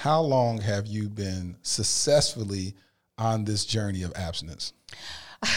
how long have you been successfully on this journey of abstinence?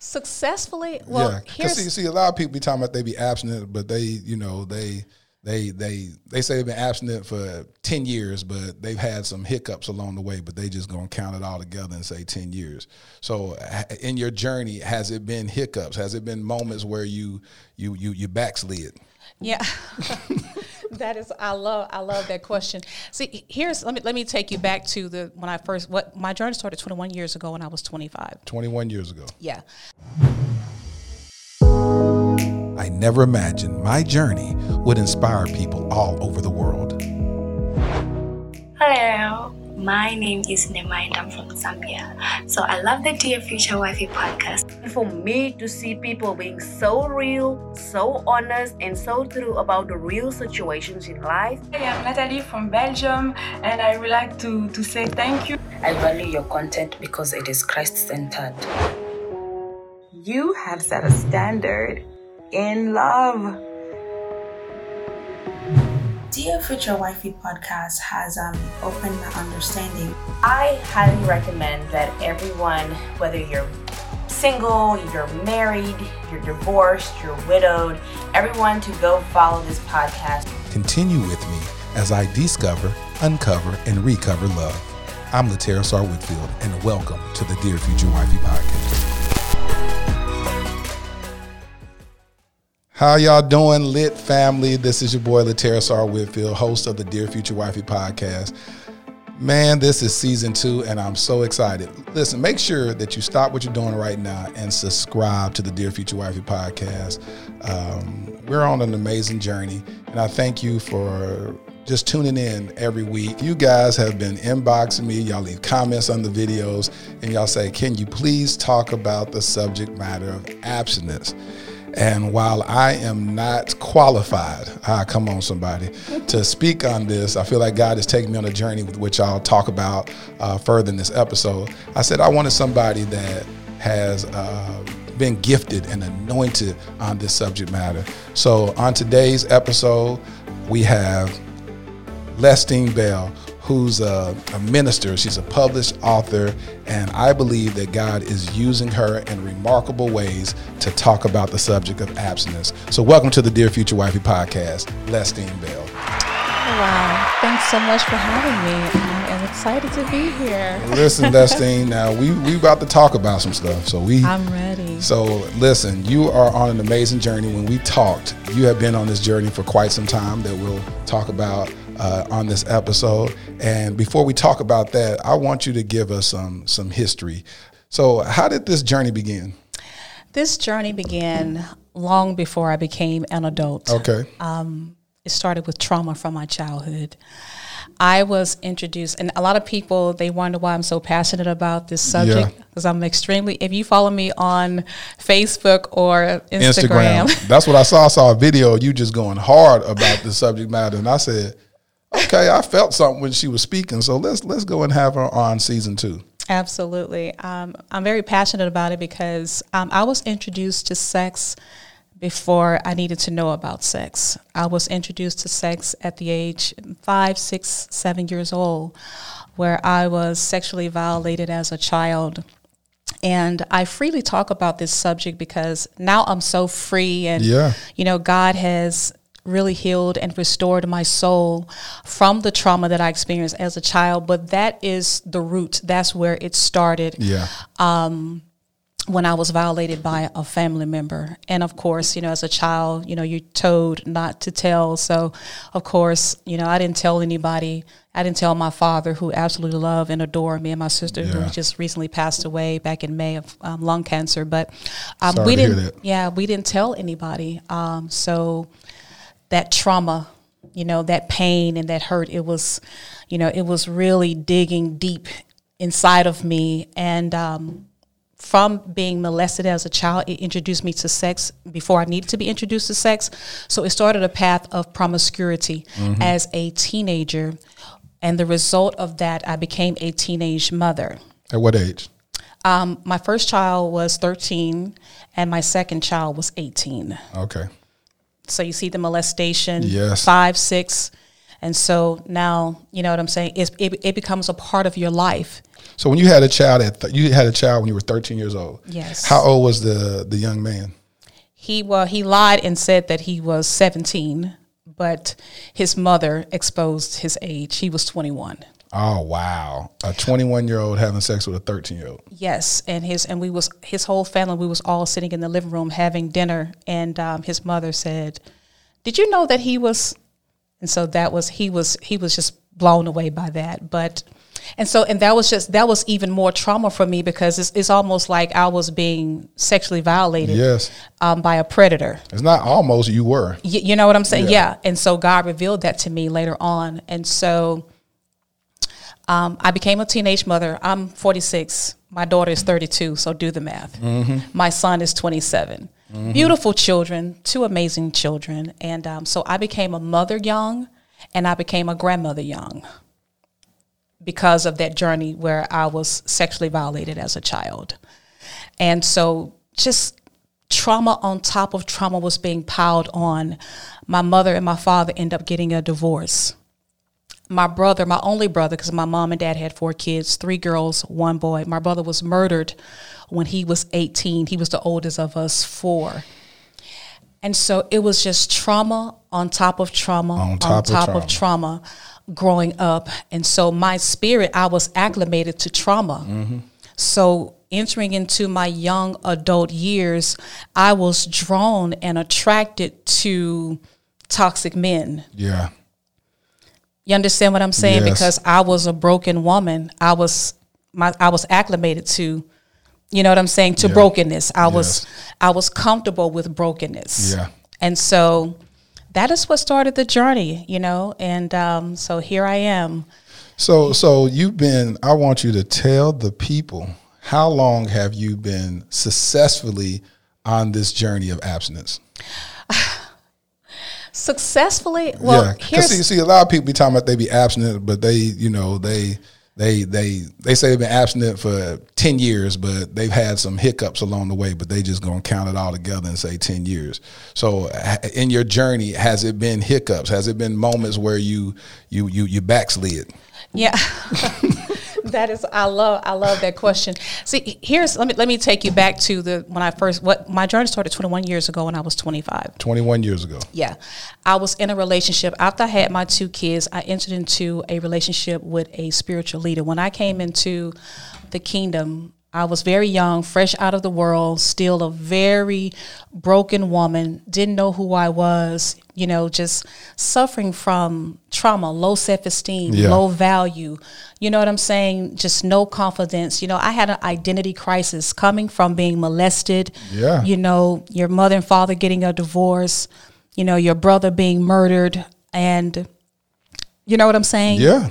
Successfully, well, yeah, because see, see, a lot of people be talking about they be abstinent, but they, you know, they they they they say they've been abstinent for 10 years but they've had some hiccups along the way but they just gonna count it all together and say 10 years. So in your journey has it been hiccups? Has it been moments where you you you you backslid? Yeah that is i love i love that question. See here's let me let me take you back to the when i first what my journey started 21 years ago when i was 25 21 years ago. Yeah. I never imagined my journey would inspire people all over the world. Hello, my name is Nema and I'm from Zambia. So I love the Dear Future Wifey podcast. For me to see people being so real, so honest, and so true about the real situations in life. Hey, I'm Natalie from Belgium, and I would like to, to say thank you. I value your content because it is Christ centered. You have set a standard in love. Dear Future Wifey podcast has um, opened my understanding. I highly recommend that everyone, whether you're single, you're married, you're divorced, you're widowed, everyone to go follow this podcast. Continue with me as I discover, uncover, and recover love. I'm Latera Sar Whitfield, and welcome to the Dear Future Wifey podcast. How y'all doing, lit family? This is your boy Latera R. Whitfield, host of the Dear Future Wifey podcast. Man, this is season two, and I'm so excited. Listen, make sure that you stop what you're doing right now and subscribe to the Dear Future Wifey podcast. Um, we're on an amazing journey, and I thank you for just tuning in every week. You guys have been inboxing me, y'all leave comments on the videos, and y'all say, Can you please talk about the subject matter of abstinence? And while I am not qualified, ah, come on, somebody, to speak on this, I feel like God is taking me on a journey with which I'll talk about uh, further in this episode. I said I wanted somebody that has uh, been gifted and anointed on this subject matter. So on today's episode, we have Lestine Bell, who's a, a, minister. She's a published author, and I believe that God is using her in remarkable ways to talk about the subject of abstinence. So, welcome to the Dear Future Wifey podcast, Lestine Bell. Wow, thanks so much for having me. I am excited to be here. listen, Lestine, now we we about to talk about some stuff. So we I'm ready. So listen, you are on an amazing journey. When we talked, you have been on this journey for quite some time that we'll talk about uh, on this episode. And before we talk about that, I want you to give us some some history. So, how did this journey begin? This journey began long before I became an adult. Okay. Um, it started with trauma from my childhood. I was introduced, and a lot of people they wonder why I'm so passionate about this subject because yeah. I'm extremely. If you follow me on Facebook or Instagram, Instagram. that's what I saw. I saw a video you just going hard about the subject matter, and I said, okay, I felt something when she was speaking. So let's let's go and have her on season two. Absolutely, um, I'm very passionate about it because um, I was introduced to sex before I needed to know about sex. I was introduced to sex at the age five, six, seven years old, where I was sexually violated as a child. And I freely talk about this subject because now I'm so free and yeah. you know God has really healed and restored my soul from the trauma that I experienced as a child. But that is the root. That's where it started. Yeah. Um, when I was violated by a family member. And of course, you know, as a child, you know, you're told not to tell. So, of course, you know, I didn't tell anybody. I didn't tell my father, who absolutely loved and adored me, and my sister, yeah. who just recently passed away back in May of um, lung cancer. But um, we didn't, yeah, we didn't tell anybody. Um, so that trauma, you know, that pain and that hurt, it was, you know, it was really digging deep inside of me. And um, from being molested as a child, it introduced me to sex before I needed to be introduced to sex. So it started a path of promiscuity mm-hmm. as a teenager. And the result of that, I became a teenage mother. At what age? Um, my first child was 13, and my second child was 18. Okay. So you see the molestation, yes. five, six, And so now, you know what I'm saying? It's, it, it becomes a part of your life. So when you had a child at th- you had a child when you were 13 years old. Yes. How old was the the young man? He well, he lied and said that he was 17, but his mother exposed his age. He was 21. Oh wow, a 21 year old having sex with a 13 year old. Yes, and his and we was his whole family. We was all sitting in the living room having dinner, and um, his mother said, "Did you know that he was?" And so that was he was he was just blown away by that. But and so and that was just that was even more trauma for me because it's, it's almost like I was being sexually violated Yes, um, by a predator. it's not almost. You were. Y- you know what I'm saying? Yeah. Yeah. And so God revealed that to me later on. And so um, I became a teenage mother. I'm 46. My daughter is 32. So do the math. My son is 27. Beautiful children, two amazing children. And um, so I became a mother young and I became a grandmother young because of that journey where I was sexually violated as a child. And so just trauma on top of trauma was being piled on. My mother and my father end up getting a divorce. My brother, my only brother, because my mom and dad had four kids, three girls, one boy. My brother was murdered when he was 18. He was the oldest of us four. And so it was just trauma on top of trauma On top of of trauma growing up. And so my spirit, I was acclimated to trauma. Mm-hmm. So entering into my young adult years, I was drawn and attracted to toxic men. Yeah. You understand what I'm saying? Yes. Because I was a broken woman. I was my I was acclimated to, you know what I'm saying, to Yeah. brokenness. I was I was comfortable with brokenness. Yeah. And so that is what started the journey, you know, and um, so here I am. So so you've been. I want you to tell the people how long have you been successfully on this journey of abstinence? Successfully, well, yeah, because here's see, see, a lot of people be talking about they be abstinent, but they, you know, they, they, they, they say they've been abstinent for ten years, but they've had some hiccups along the way. But they just gonna count it all together and say ten years. So, in your journey, has it been hiccups? Has it been moments where you, you, you, you backslid? Yeah. that is I love I love that question. See, here's let me let me take you back to the when I first what my journey started 21 years ago when I was 25. Twenty one years ago. Yeah. I was in a relationship after I had my two kids, I entered into a relationship with a spiritual leader. When I came into the kingdom, I was very young, fresh out of the world, still a very broken woman, didn't know who I was, you know, just suffering from trauma, low self esteem, Yeah. low value. You know what I'm saying? Just no confidence. You know, I had an identity crisis coming from being molested. Yeah. You know, your mother and father getting a divorce, you know, your brother being murdered. And you know what I'm saying? Yeah.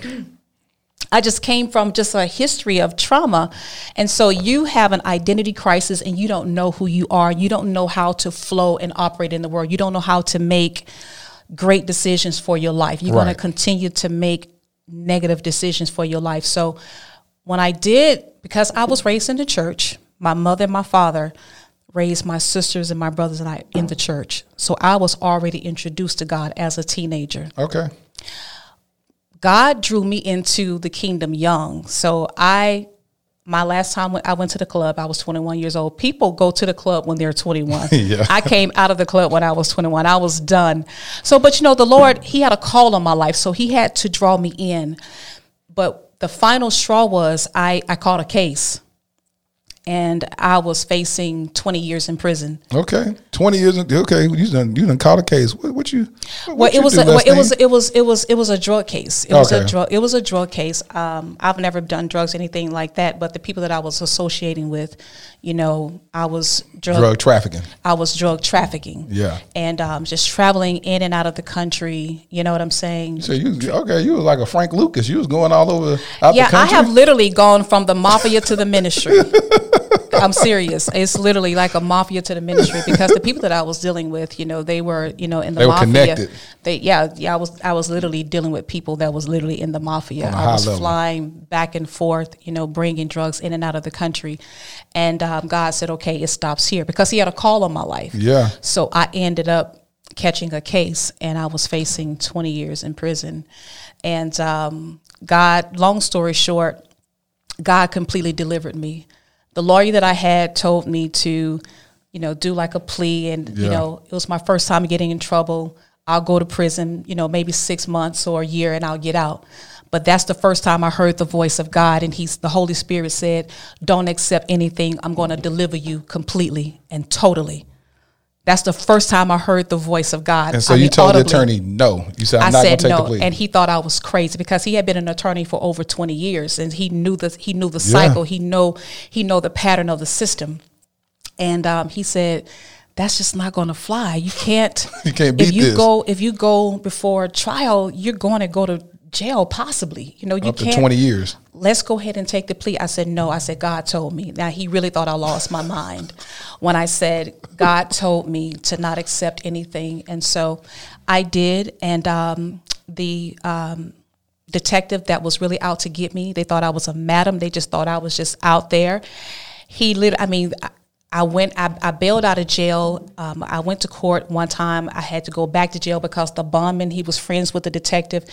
I just came from just a history of trauma. And so you have an identity crisis and you don't know who you are. You don't know how to flow and operate in the world. You don't know how to make great decisions for your life. You're going to continue to make negative decisions for your life. So when I did, because I was raised in the church, my mother and my father raised my sisters and my brothers and I in the church. So I was already introduced to God as a teenager. Okay. God drew me into the kingdom young. So I, my last time I went to the club, I was 21 years old. People go to the club when they're 21. Yeah. I came out of the club when I was 21. I was done. So, but you know, the Lord, He had a call on my life, so He had to draw me in. But the final straw was I, I caught a case, and I was facing 20 years in prison. Okay. Twenty years. In, Okay. You done. You done caught a case. What, what you? What, Well, it was a, well, it was it was it was it was a drug case. It was Okay. a drug it was a drug case. Um, I've never done drugs anything like that, but the people that I was associating with, you know, I was drug, drug trafficking. I was drug trafficking. Yeah. and um, just traveling in and out of the country. You know what I'm saying? So you okay? You was like a Frank Lucas. You was going all over out yeah, the I have literally gone from the mafia to the ministry. I'm serious. It's literally like a mafia to the ministry because the people that I was dealing with, you know, they were, you know, in the They were mafia. connected. They, yeah, yeah. I was, I was literally dealing with people that was literally in the mafia. I was level. flying back and forth, you know, bringing drugs in and out of the country, and um, God said, "Okay, it stops here," because He had a call on my life. Yeah. So I ended up catching a case, and I was facing 20 years in prison. And um, God, long story short, God completely delivered me. The lawyer that I had told me to, you know, do like a plea, and you know, it was my first time getting in trouble. I'll go to prison, you know, maybe six months or a year, and I'll get out. But that's the first time I heard the voice of God, and He's the Holy Spirit said, "Don't accept anything. I'm going to deliver you completely and totally." That's the first time I heard the voice of God. And so I you mean, told audibly. the attorney no. You said I'm I not going said to take no, the plea. and he thought I was crazy because he had been an attorney for over twenty years, and he knew the he knew the Yeah. cycle. He know he know the pattern of the system, and um, he said that's just not going to fly. You can't. You can't beat if you this. go if you go before trial, you're going to go to jail possibly. You know you Up to can't 20 years. let's go ahead and take the plea. I said, no. I said, God told me. Now, he really thought I lost my mind when I said, God told me to not accept anything. And so I did. And um, the um, detective that was really out to get me, they thought I was a madam. They just thought I was just out there. He lit, I mean, I, went, I, I bailed out of jail. Um, I went to court one time. I had to go back to jail because the bondman, he was friends with the detective.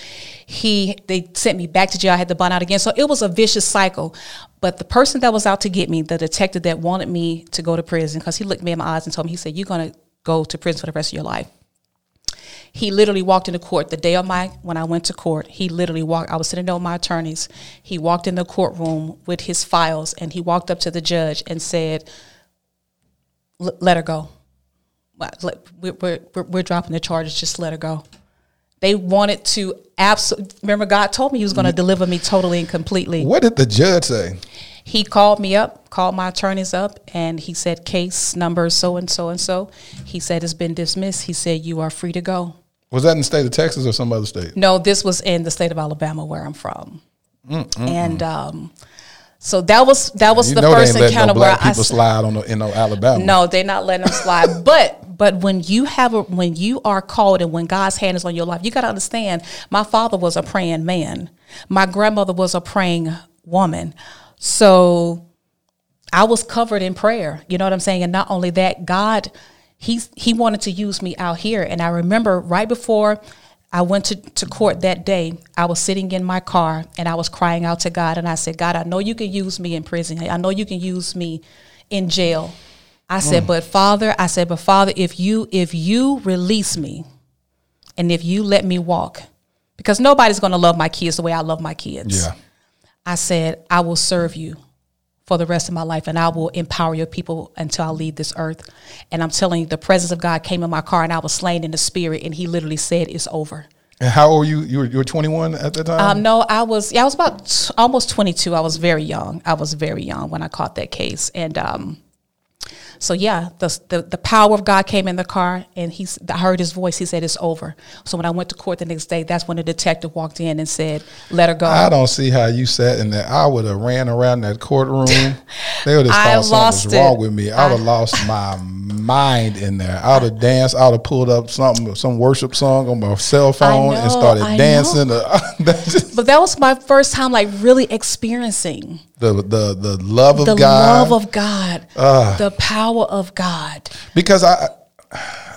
He, they sent me back to jail. I had to bond out again. So it was a vicious cycle. But the person that was out to get me, the detective that wanted me to go to prison, because he looked me in my eyes and told me, he said, you're going to go to prison for the rest of your life he literally walked into court the day of my when I went to court. He literally walked. I was sitting there with my attorneys. He walked in the courtroom with his files, and he walked up to the judge and said, "L- "Let her go. We're, we're, we're, we're dropping the charges. Just let her go." They wanted to absolutely. Remember, God told me He was going to mm. deliver me totally and completely. What did the judge say? He called me up, called my attorneys up, and he said, "Case number so and so and so." He said, "It's been dismissed." He said, "You are free to go." Was that in the state of Texas or some other state? No, this was in the state of Alabama where I'm from, mm, mm, and um, so that was that was You the first encounter no where black I people slide on the, in no Alabama. no, they're not letting them slide. but but when you have a when you are called and when God's hand is on your life, you got to understand. My father was a praying man. My grandmother was a praying woman. So I was covered in prayer. You know what I'm saying? And not only that, God, He's He wanted to use me out here. And I remember right before I went to, to court that day, I was sitting in my car and I was crying out to God and I said, God, I know you can use me in prison. I know you can use me in jail. I said, mm. but Father, I said, but Father, if you if you release me and if you let me walk, because nobody's gonna love my kids the way I love my kids. Yeah. I said, I will serve you for the rest of my life and I will empower your people until I leave this earth. And I'm telling you, the presence of God came in my car and I was slain in the spirit and he literally said, It's over. And how old were you? You were, you were 21 at the time? Um, no, I was, yeah, I was about t- almost 22. I was very young. I was very young when I caught that case. And, um, so yeah, the, the the power of God came in the car, and he I heard his voice. He said, "It's over." So when I went to court the next day, that's when the detective walked in and said, "Let her go." I don't see how you sat in there. I would have ran around that courtroom. They would have thought something was wrong it. with me. I would have lost my mind in there. I would have danced. I would have pulled up something, some worship song on my cell phone and started I dancing. But that was my first time, like really experiencing the the the love of the God. love of God, ah. the power of God. because I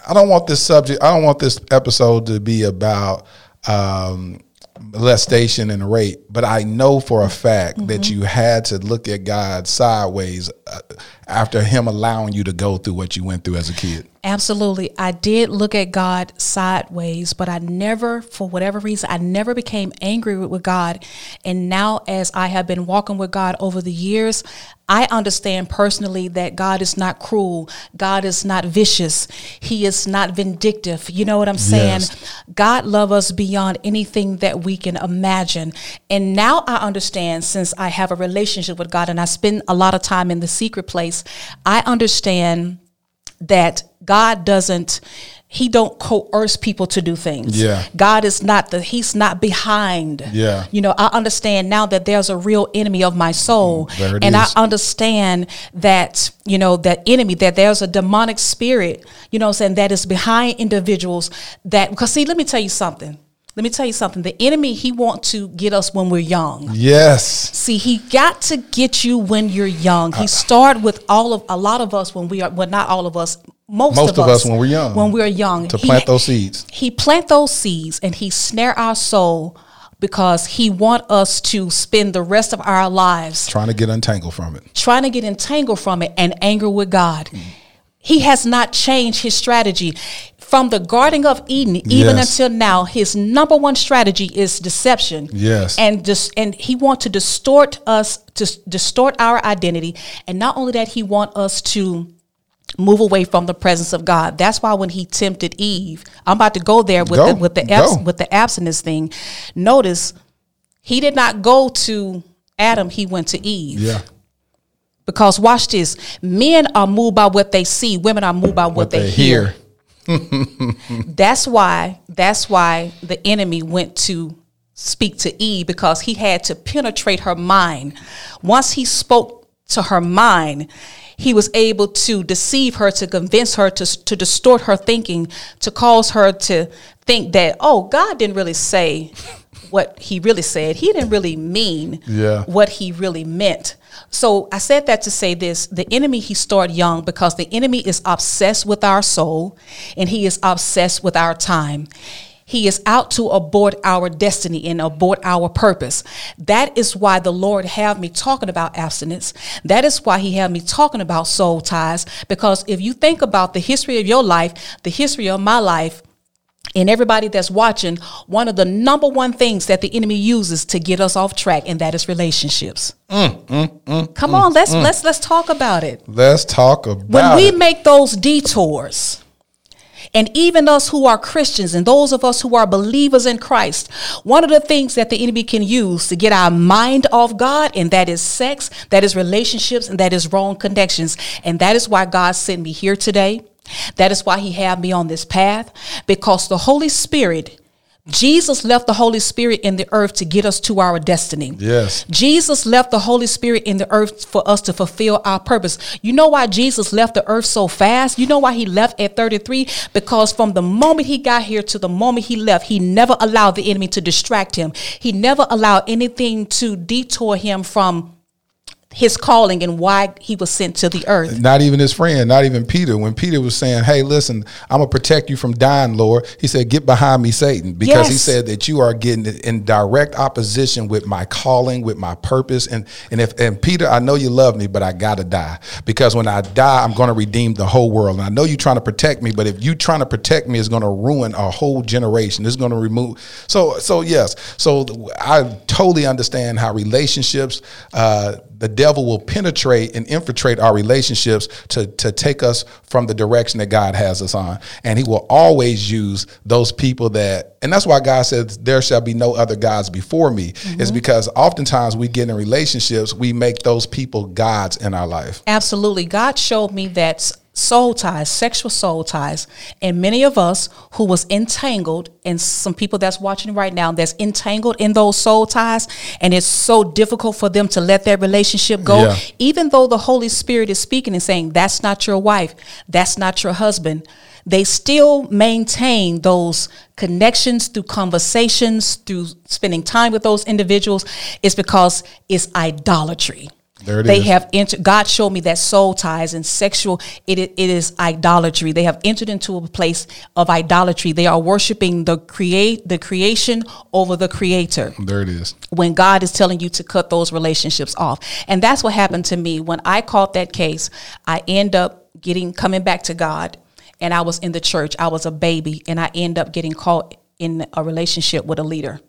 I don't want this subject. I don't want this episode to be about um, molestation and rape. But I know for a fact that Mm-hmm. you had to look at God sideways uh, after Him allowing you to go through what you went through as a kid. Absolutely. I did look at God sideways, but I never, for whatever reason, I never became angry with, God. And now, as I have been walking with God over the years, I understand personally that God is not cruel. God is not vicious. He is not vindictive. You know what I'm saying? Yes. God love us beyond anything that we can imagine. And now I understand since I have a relationship with God and I spend a lot of time in the secret place, I understand that God doesn't he don't coerce people to do things. Yeah. God is not the he's not behind. Yeah. You know, I understand now that there's a real enemy of my soul. Mm, it and is. I understand that, you know, that enemy, that there's a demonic spirit, you know what I'm saying, that is behind individuals that because see, let me tell you something. Let me tell you something. The enemy, he want to get us when we're young. Yes, See, he got to get you when you're young. He uh, started with all of a lot of us when we are well, not all of us, most, Most of us when we're young. When we're young. To He- plant those seeds. He plant those seeds and he snare our soul because he want us to spend the rest of our lives Trying to get untangled from it. trying to get entangled from it and anger with God. Mm. He has not changed his strategy. From the Garden of Eden, even Yes. until now, his number one strategy is deception. Yes. And just and he want to distort us, to distort our identity. And not only that, he want us to move away from the presence of God. That's why when he tempted Eve, I'm about to go there with Go. the with the abs- with the abstinence thing. Notice he did not go to Adam, he went to Eve. Yeah. Because watch this, men are moved by what they see, women are moved by what, they, hear. That's why that's why the enemy went to speak to Eve because he had to penetrate her mind. Once he spoke to her mind, he was able to deceive her, to convince her, to, to distort her thinking, to cause her to think that, oh, God didn't really say what he really said. He didn't really mean Yeah. what he really meant. So I said that to say this the enemy, he started young because the enemy is obsessed with our soul and he is obsessed with our time. He is out to abort our destiny and abort our purpose. That is why the Lord have me talking about abstinence. That is why he had me talking about soul ties. Because if you think about the history of your life, the history of my life, and everybody that's watching, one of the number one things that the enemy uses to get us off track, and that is relationships. Mm, mm, mm, Come on, let's let's let's talk about it. Let's talk about When we it. make those detours, and even us who are Christians and those of us who are believers in Christ, one of the things that the enemy can use to get our mind off God, and that is sex, that is relationships, and that is wrong connections. And that is why God sent me here today. That is why He had me on this path, because the Holy Spirit. Jesus left the Holy Spirit in the earth to get us to our destiny. Yes. Jesus left the Holy Spirit in the earth for us to fulfill our purpose. You know why Jesus left the earth so fast? You know why he left at 33? Because from the moment he got here to the moment he left, he never allowed the enemy to distract him. He never allowed anything to detour him from his calling and why he was sent to the earth. Not even his friend, not even Peter. When Peter was saying, Hey, listen, I'm going to protect you from dying, Lord, he said, Get behind me, Satan, because he said that you are getting in direct opposition with my calling, with my purpose. And, and if, and Peter, I know you love me, but I got to die because when I die, I'm going to redeem the whole world. And I know you're trying to protect me, but if you trying to protect me, it's going to ruin a whole generation. It's going to remove. So, so yes. So I totally understand how relationships, uh, the devil will penetrate and infiltrate our relationships to, to take us from the direction that God has us on. And he will always use those people that, and that's why God says, There shall be no other gods before me, is mm-hmm. because oftentimes we get in relationships, we make those people gods in our life. Absolutely. God showed me that soul ties, sexual soul ties, and many of us who was entangled, and some people that's watching right now that's entangled in those soul ties, and it's so difficult for them to let that relationship go. Yeah. Even though the Holy Spirit is speaking and saying, That's not your wife, that's not your husband. They still maintain those connections through conversations, through spending time with those individuals. It's because it's idolatry. There it they is. have entered god showed me that soul ties and sexual it, it it is idolatry. They have entered into a place of idolatry. They are worshiping the create the creation over the creator. There it is. when god is telling you to cut those relationships off. And that's what happened to me. When i caught that case i end up getting coming back to god and i was in the church. I was a baby and i end up getting caught in a relationship with a leader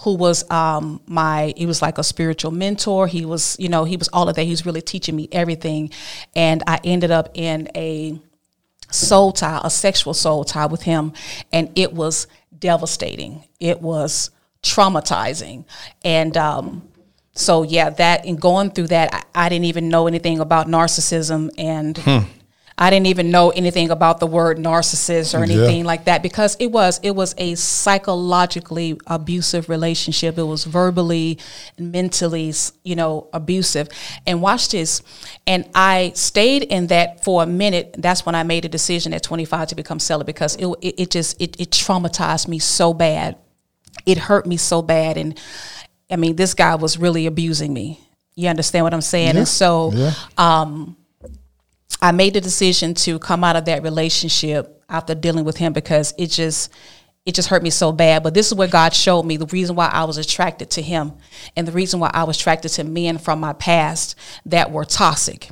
who was um, my he was like a spiritual mentor. He was you know he was all of that. He was really teaching me everything. And i ended up in a soul tie a sexual soul tie with him. And it was devastating. It was traumatizing. And um, so yeah that and going through that I, I didn't even know anything about narcissism. And I didn't even know anything about the word narcissist or anything like that because it was it was a psychologically abusive relationship. It was verbally, mentally, you know, abusive. And watch this. And I stayed in that for a minute. That's when I made a decision at 25 to become celibate because it it, it just it, it traumatized me so bad. It hurt me so bad, and I mean, this guy was really abusing me. You understand what I'm saying? And so. Yeah. Um, I made the decision to come out of that relationship after dealing with him because it just it just hurt me so bad. But this is where God showed me the reason why I was attracted to him and the reason why I was attracted to men from my past that were toxic.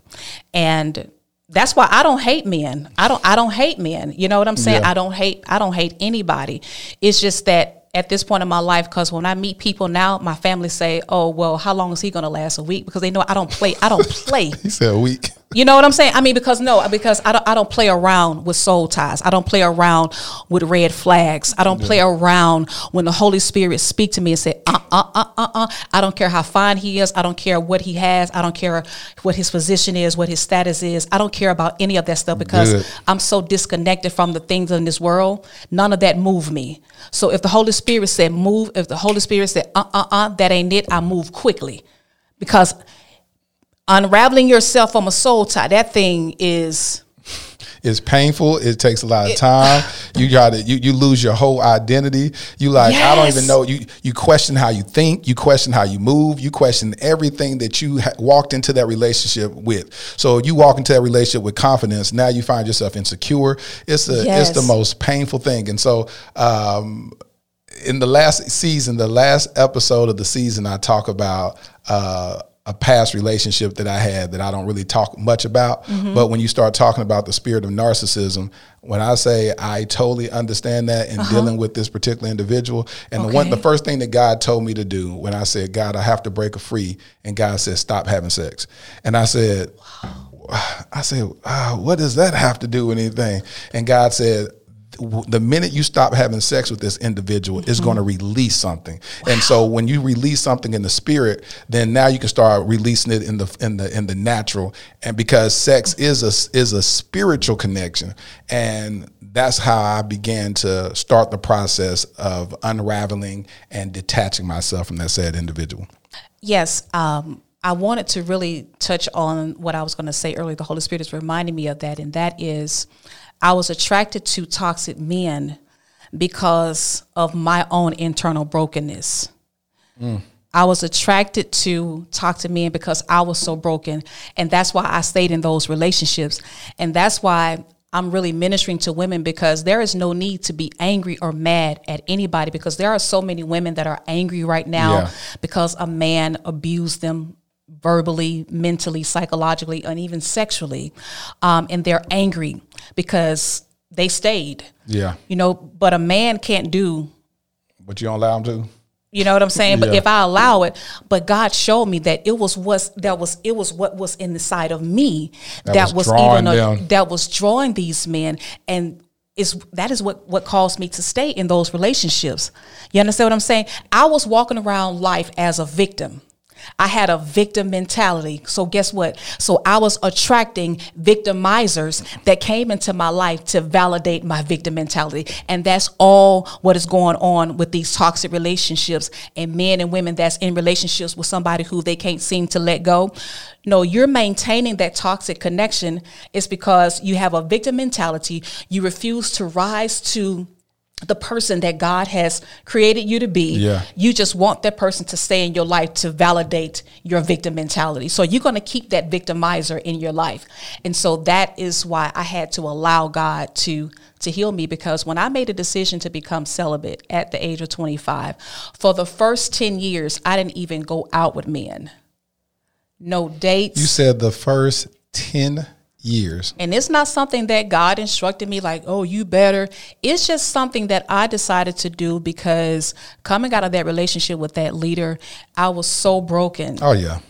And that's why I don't hate men. I don't I don't hate men. You know what I'm saying? Yeah. I don't hate I don't hate anybody. It's just that at this point in my life, because when I meet people now, my family say, "Oh, well, how long is he going to last? A week?" Because they know I don't play. I don't play. He said a week. You know what I'm saying? I mean, because no, because I don't, I don't play around with soul ties. I don't play around with red flags. I don't play around when the Holy Spirit speak to me and say, uh, uh, uh, uh, uh. I don't care how fine he is. I don't care what he has. I don't care what his position is, what his status is. I don't care about any of that stuff because Good. I'm so disconnected from the things in this world. None of that move me. So if the Holy Spirit said move, if the Holy Spirit said, uh, uh, uh, that ain't it, I move quickly because unraveling yourself from a soul tie, that thing is It's painful. It takes a lot of time. you got to you, you lose your whole identity. You like I don't even know. You you question how you think. You question how you move. You question everything that you ha- walked into that relationship with. So you walk into that relationship with confidence. Now you find yourself insecure. It's a it's the most painful thing. And so. um in the last season, the last episode of the season, I talk about uh, a past relationship that I had that I don't really talk much about. But when you start talking about the spirit of narcissism, when I say I totally understand that in dealing with this particular individual, and the one, the first thing that God told me to do when I said, God, I have to break a free, and God said, stop having sex, and I said, I said, ah, what does that have to do with anything? And God said, the minute you stop having sex with this individual, it's going to release something. And so when you release something in the spirit, then now you can start releasing it in the in the in the natural. And because sex is a is a spiritual connection, and that's how I began to start the process of unraveling and detaching myself from that said individual. Yes, um, I wanted to really touch on what I was going to say earlier. The Holy Spirit is reminding me of that, and that is, I was attracted to toxic men because of my own internal brokenness. I was attracted to toxic men because I was so broken, and that's why I stayed in those relationships, and that's why. I'm really ministering to women because there is no need to be angry or mad at anybody because there are so many women that are angry right now Yeah. because a man abused them verbally, mentally, psychologically, and even sexually. Um, and they're angry because they stayed. Yeah, You know, but a man can't do but you don't allow them to. you know what I'm saying? But if I allow it, but God showed me that it was was that was it was what was in the side of me that, was was, even a, that was drawing these men and is that is what what caused me to stay in those relationships. You understand what I'm saying? I was walking around life as a victim. I had a victim mentality. So guess what? So I was attracting victimizers that came into my life to validate my victim mentality. And that's all what is going on with these toxic relationships and men and women that's in relationships with somebody who they can't seem to let go. No, you're maintaining that toxic connection is because you have a victim mentality. You refuse to rise to the person that God has created you to be. Yeah. You just want that person to stay in your life to validate your victim mentality. So you're going to keep that victimizer in your life. And so that is why I had to allow God to to heal me because when I made a decision to become celibate at the age of 25, for the first 10 years I didn't even go out with men. No dates. You said the first ten years. And it's not something that God instructed me, like, oh, you better. It's just something that I decided to do because coming out of that relationship with that leader, I was so broken. Oh yeah,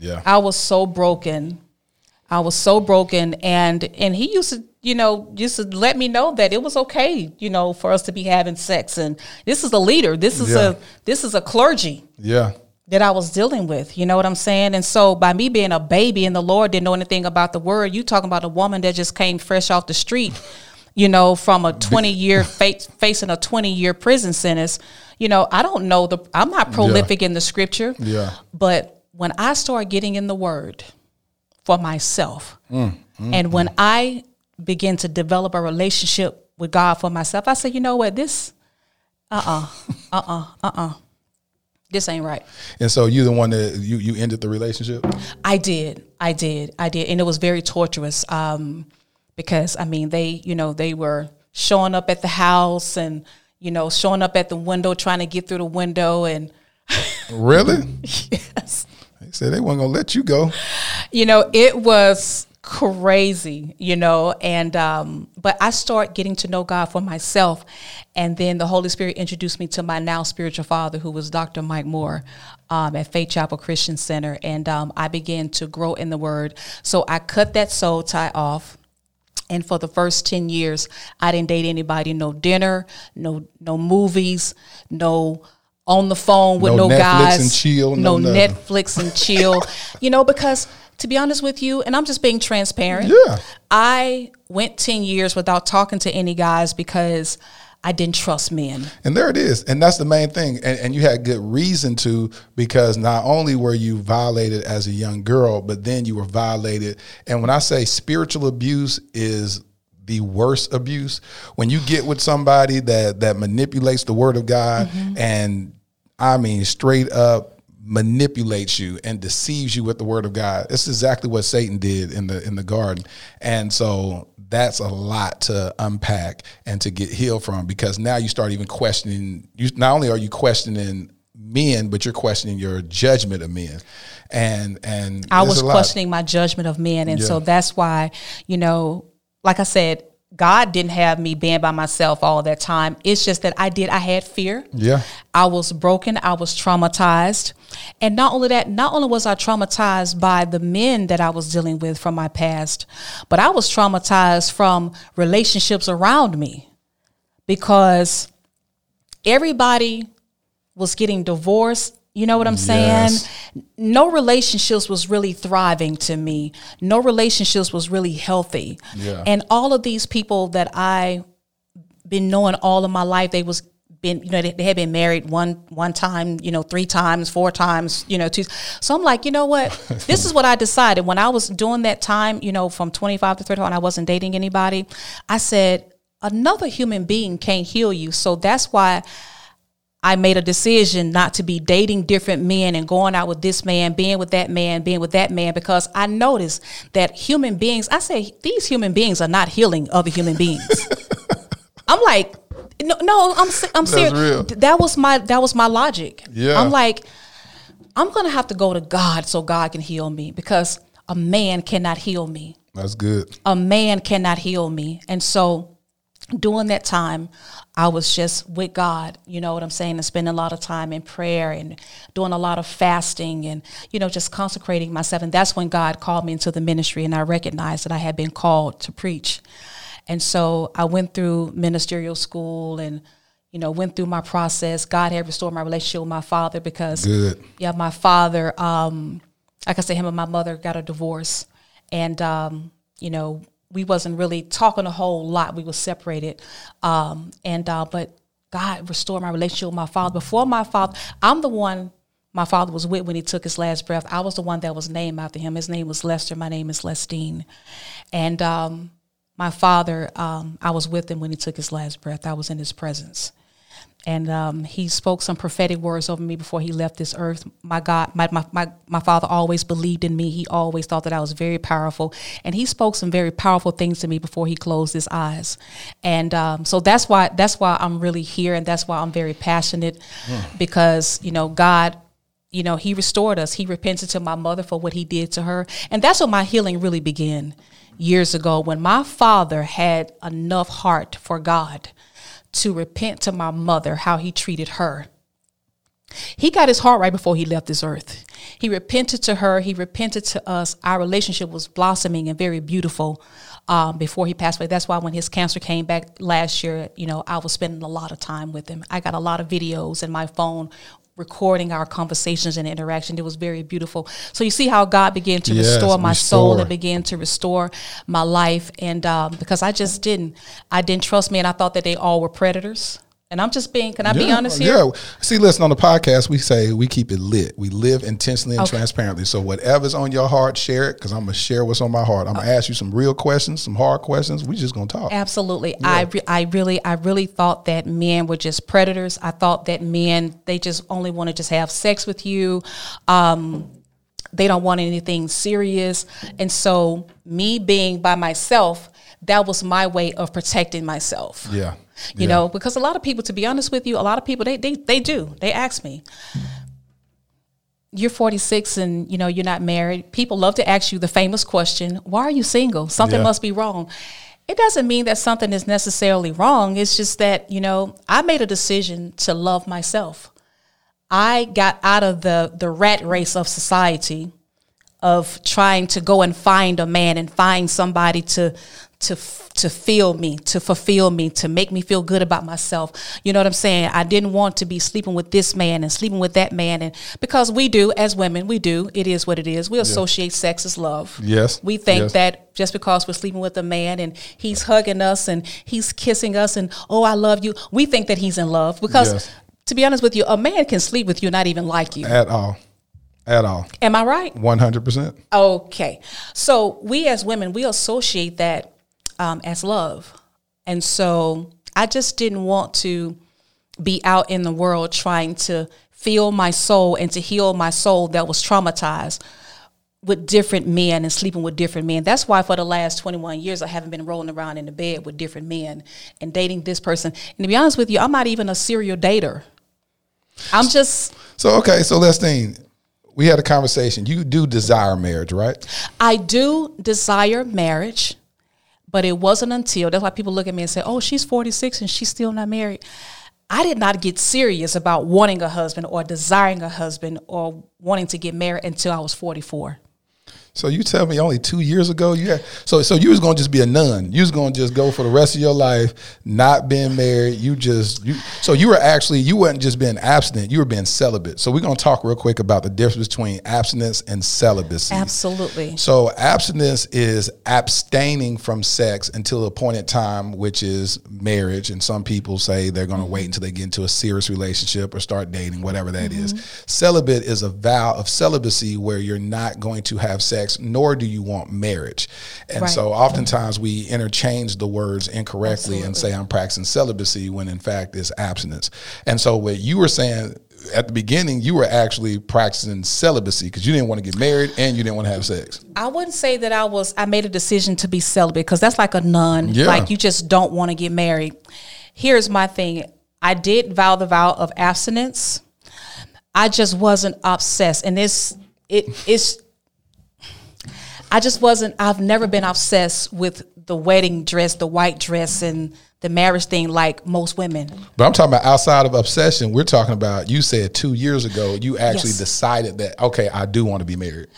yeah. I was so broken. I was so broken. And and he used to, you know, used to let me know that it was okay, you know, for us to be having sex. And this is a leader. This is Yeah. a this is a clergy Yeah. That I was dealing with. You know what I'm saying? And so by me being a baby and the Lord didn't know anything about the word, you talking about a woman that just came fresh off the street, you know, from a 20 year fa- facing a 20 year prison sentence. You know, I don't know the I'm not prolific in the scripture. Yeah. But when I started getting in the word for myself mm, mm, and when mm. I began to develop a relationship with God for myself, I said, you know what, this uh-uh, uh-uh, uh-uh. This ain't right. And so you the one that you you ended the relationship. I did, I did, I did, and it was very torturous um, because I mean they, you know, they were showing up at the house and you know showing up at the window trying to get through the window and Really? yes, They said they weren't gonna let you go. you know it was crazy you know and um but i start getting to know god for myself. And then the holy spirit introduced me to my now spiritual father who was dr mike moore um, at faith chapel christian center. And um, i began to grow in the word. So i cut that soul tie off. And for the first 10 years i didn't date anybody no dinner no no movies no on the phone with No no, Netflix guys and chill, no no netflix and chill. You know because to be honest with you and i'm just being transparent Yeah. i went 10 years without talking to any guys because i didn't trust men And there it is. And that's the main thing. And, and you had good reason to because not only were you violated as a young girl, but then you were violated. And when I say spiritual abuse is the worst abuse, when you get with somebody that that manipulates the word of God mm-hmm. and I mean straight up manipulates you and deceives you with the word of God. It's exactly what Satan did in the in the garden. And so that's a lot to unpack and to get healed from because now you start even questioning you not only are you questioning men, but you're questioning your judgment of men. And and I was questioning my judgment of men. And so that's why, you know, like I said, God didn't have me being by myself all that time. It's just that I did, I had fear. Yeah. I was broken. I was traumatized. And not only that, not only was I traumatized by the men that I was dealing with from my past, but I was traumatized from relationships around me because everybody was getting divorced. You know what I'm saying? Yes. No relationships was really thriving to me. No relationships was really healthy. Yeah. And all of these people that I been knowing all of my life, they was been, you know, they, they had been married one one time, you know, three times, four times, you know, two. So I'm like, you know what? this is what I decided when I was doing that time, you know, from 25 to 30, and I wasn't dating anybody. I said, another human being can't heal you. So that's why I made a decision not to be dating different men and going out with this man, being with that man, being with that man, because I noticed that human beings, I say, these human beings are not healing other human beings. I'm like, no, no, I'm, I'm serious. That was my, that was my logic. Yeah. I'm like, I'm gonna have to go to God so God can heal me because a man cannot heal me That's good. a man cannot heal me. And so during that time, I was just with God, you know what I'm saying, and spending a lot of time in prayer and doing a lot of fasting and, you know, just consecrating myself. And that's when God called me into the ministry and I recognized that I had been called to preach. And so I went through ministerial school and, you know, went through my process. God had restored my relationship with my father because Good. yeah, my father, um, like I said, him and my mother got a divorce, and um, you know, we wasn't really talking a whole lot. We were separated, um, and uh, but God restored my relationship with my father. Before my father, I'm the one my father was with when he took his last breath. I was the one that was named after him. His name was Lester. My name is Lestine, and um, my father, um, I was with him when he took his last breath. I was in his presence and um, he spoke some prophetic words over me before he left this earth. My God, my, my, my, my father always believed in me. He always thought that I was very powerful. And he spoke some very powerful things to me before he closed his eyes. And um, so that's why that's why I'm really here and that's why I'm very passionate because, you know, God you know, he restored us. He repented to my mother for what he did to her. And that's when my healing really began years ago when my father had enough heart for God to repent to my mother how he treated her. He got his heart right before he left this earth. He repented to her. He repented to us. Our relationship was blossoming and very beautiful um, before he passed away. That's why when his cancer came back last year, you know, I was spending a lot of time with him. I got a lot of videos in my phone recording our conversations and interaction. It was very beautiful. So you see how God began to Yes, restore my soul and began to restore my life. And um, because I just didn't, I didn't trust me, and I thought that they all were predators. And I'm just being, can I be honest here? Yeah. See, listen, on the podcast, we say we keep it lit. We live intentionally and Okay. transparently. So whatever's on your heart, share it because I'm going to share what's on my heart. I'm going to ask you some real questions, some hard questions. We just going to talk. Absolutely. I, re- I really, I really thought that men were just predators. I thought that men, they just only want to just have sex with you. Um, they don't want anything serious. And so me being by myself, that was my way of protecting myself. Yeah. You Yeah. know, because a lot of people, to be honest with you, a lot of people, they, they, they do. They ask me, you're 46 and you know you're not married people love to ask you the famous question why are you single something Yeah. must be wrong it doesn't mean that something is necessarily wrong it's just that you know i made a decision to love myself i got out of the the rat race of society of trying to go and find a man and find somebody to to to feel me, to fulfill me, to make me feel good about myself. You know what I'm saying? I didn't want to be sleeping with this man and sleeping with that man and because we do as women, we do. It is what it is. We associate sex as love. Yes, We think yes. that just because we're sleeping with a man and he's hugging us and he's kissing us and oh I love you, we think that he's in love because Yes. to be honest with you, a man can sleep with you not even like you. At all. At all. Am I right? 100%. Okay. So we as women, we associate that um, as love. And so I just didn't want to be out in the world trying to feel my soul and to heal my soul that was traumatized with different men and sleeping with different men. That's why for the last 21 years, I haven't been rolling around in the bed with different men and dating this person. And to be honest with you, I'm not even a serial dater. I'm just, So, okay. So, let's Lestine, we had a conversation. You do desire marriage, right? I do desire marriage, but it wasn't until that's why people look at me and say, "Oh, she's 46 and she's still not married." I did not get serious about wanting a husband or desiring a husband or wanting to get married until I was 44. So you tell me only two years ago you had so so you was gonna just be a nun. You was gonna just go for the rest of your life, not being married. You just you so you were actually you wasn't just being abstinent, you were being celibate. So we're gonna talk real quick about the difference between abstinence and celibacy. Absolutely. So abstinence is abstaining from sex until a point in time, which is marriage. And some people say they're going to mm-hmm. wait until they get into a serious relationship or start dating, whatever that is. Mm-hmm. Celibate is a vow of celibacy where you're not going to have sex, nor do you want marriage. And Right. so oftentimes we interchange the words incorrectly and say I'm practicing celibacy when in fact it's abstinence. And so what you were saying at the beginning, you were actually practicing celibacy because you didn't want to get married and you didn't want to have sex. I wouldn't say that I was. I made a decision to be celibate because that's like a nun. Yeah. Like you just don't want to get married. Here's my thing. I did vow the vow of abstinence. I just wasn't obsessed, and this it it's. I just wasn't. I've never been obsessed with the wedding dress, the white dress, and the marriage thing like most women. But I'm talking about outside of obsession. We're talking about you said two years ago you actually Yes. decided that okay, I do want to be married.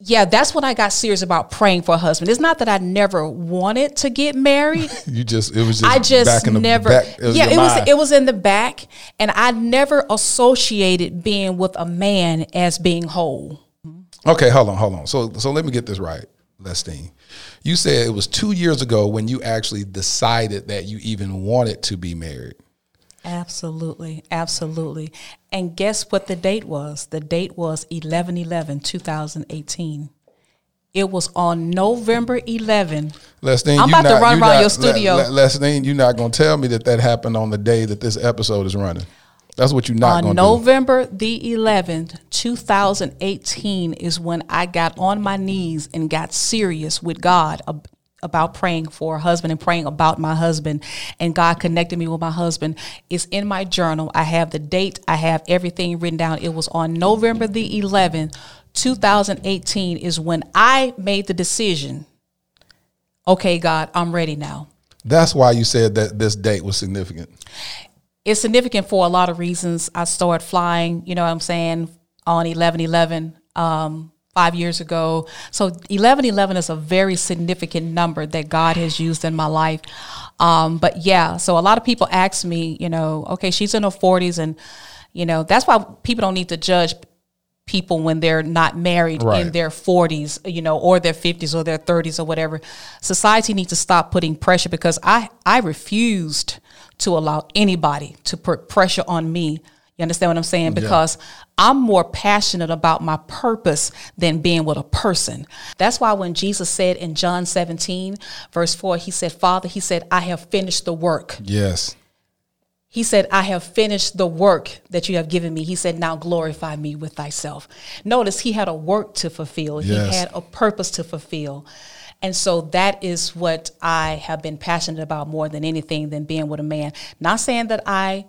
Yeah, that's when I got serious about praying for a husband. It's not that I never wanted to get married. You just it was just I just back in the never. back. It yeah, it was. It was in the back, and I never associated being with a man as being whole. Okay, hold on, hold on. So so let me get this right, Lestine. You said it was two years ago when you actually decided that you even wanted to be married. Absolutely, absolutely. And guess what the date was? The date was 11 11 2018. It was on November 11. Lestine, I'm about to run around not- your studio. Le- Le- Lestine, you're not going to tell me that that happened on the day that this episode is running. That's what you're not On going to do. November the 11th, 2018 is when I got on my knees and got serious with God ab- about praying for a husband and praying about my husband. And God connected me with my husband. It's in my journal. I have the date, I have everything written down. It was on November the 11th, 2018 is when I made the decision. Okay, God, I'm ready now. That's why you said that this date was significant. It's significant for a lot of reasons. I started flying, you know what I'm saying, on 11 11 um, five years ago. So 11 11 is a very significant number that God has used in my life. Um, but yeah, so a lot of people ask me, you know, okay, she's in her 40s, and, you know, that's why people don't need to judge people when they're not married in their 40s, you know, or their 50s or their 30s or whatever. Society needs to stop putting pressure because I I refused to allow anybody to put pressure on me. You understand what I'm saying? Because yeah. I'm more passionate about my purpose than being with a person. That's why when Jesus said in John 17, verse 4, he said, Father, he said, I have finished the work. Yes. He said, I have finished the work that you have given me. He said, Now glorify me with thyself. Notice he had a work to fulfill, yes. he had a purpose to fulfill. And so that is what I have been passionate about more than anything than being with a man. Not saying that I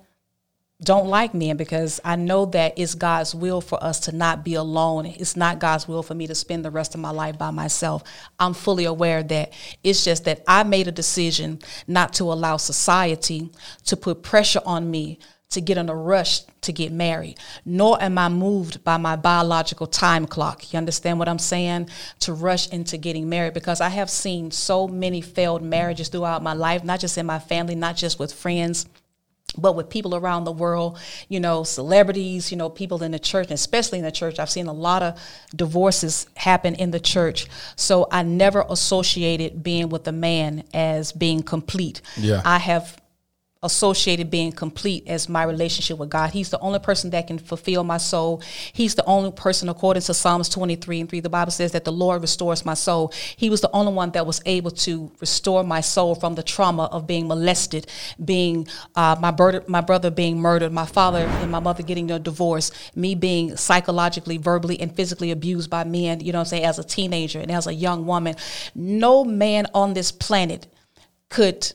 don't like men because I know that it's God's will for us to not be alone. It's not God's will for me to spend the rest of my life by myself. I'm fully aware that it's just that I made a decision not to allow society to put pressure on me to get in a rush to get married, nor am I moved by my biological time clock. You understand what I'm saying? To rush into getting married because I have seen so many failed marriages throughout my life, not just in my family, not just with friends but with people around the world, you know, celebrities, you know, people in the church, especially in the church. I've seen a lot of divorces happen in the church. So I never associated being with a man as being complete. Yeah. I have associated being complete as my relationship with God. He's the only person that can fulfill my soul. He's the only person, according to Psalms 23 and 3, the Bible says that the Lord restores my soul. He was the only one that was able to restore my soul from the trauma of being molested, being uh, my, brother, my brother being murdered, my father and my mother getting a divorce, me being psychologically, verbally, and physically abused by men, you know what I'm saying, as a teenager and as a young woman. No man on this planet could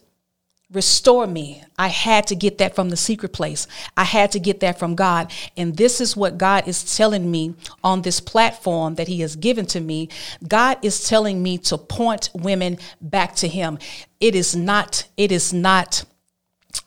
restore me. I had to get that from the secret place. I had to get that from God. And this is what God is telling me on this platform that He has given to me. God is telling me to point women back to Him. It is not, it is not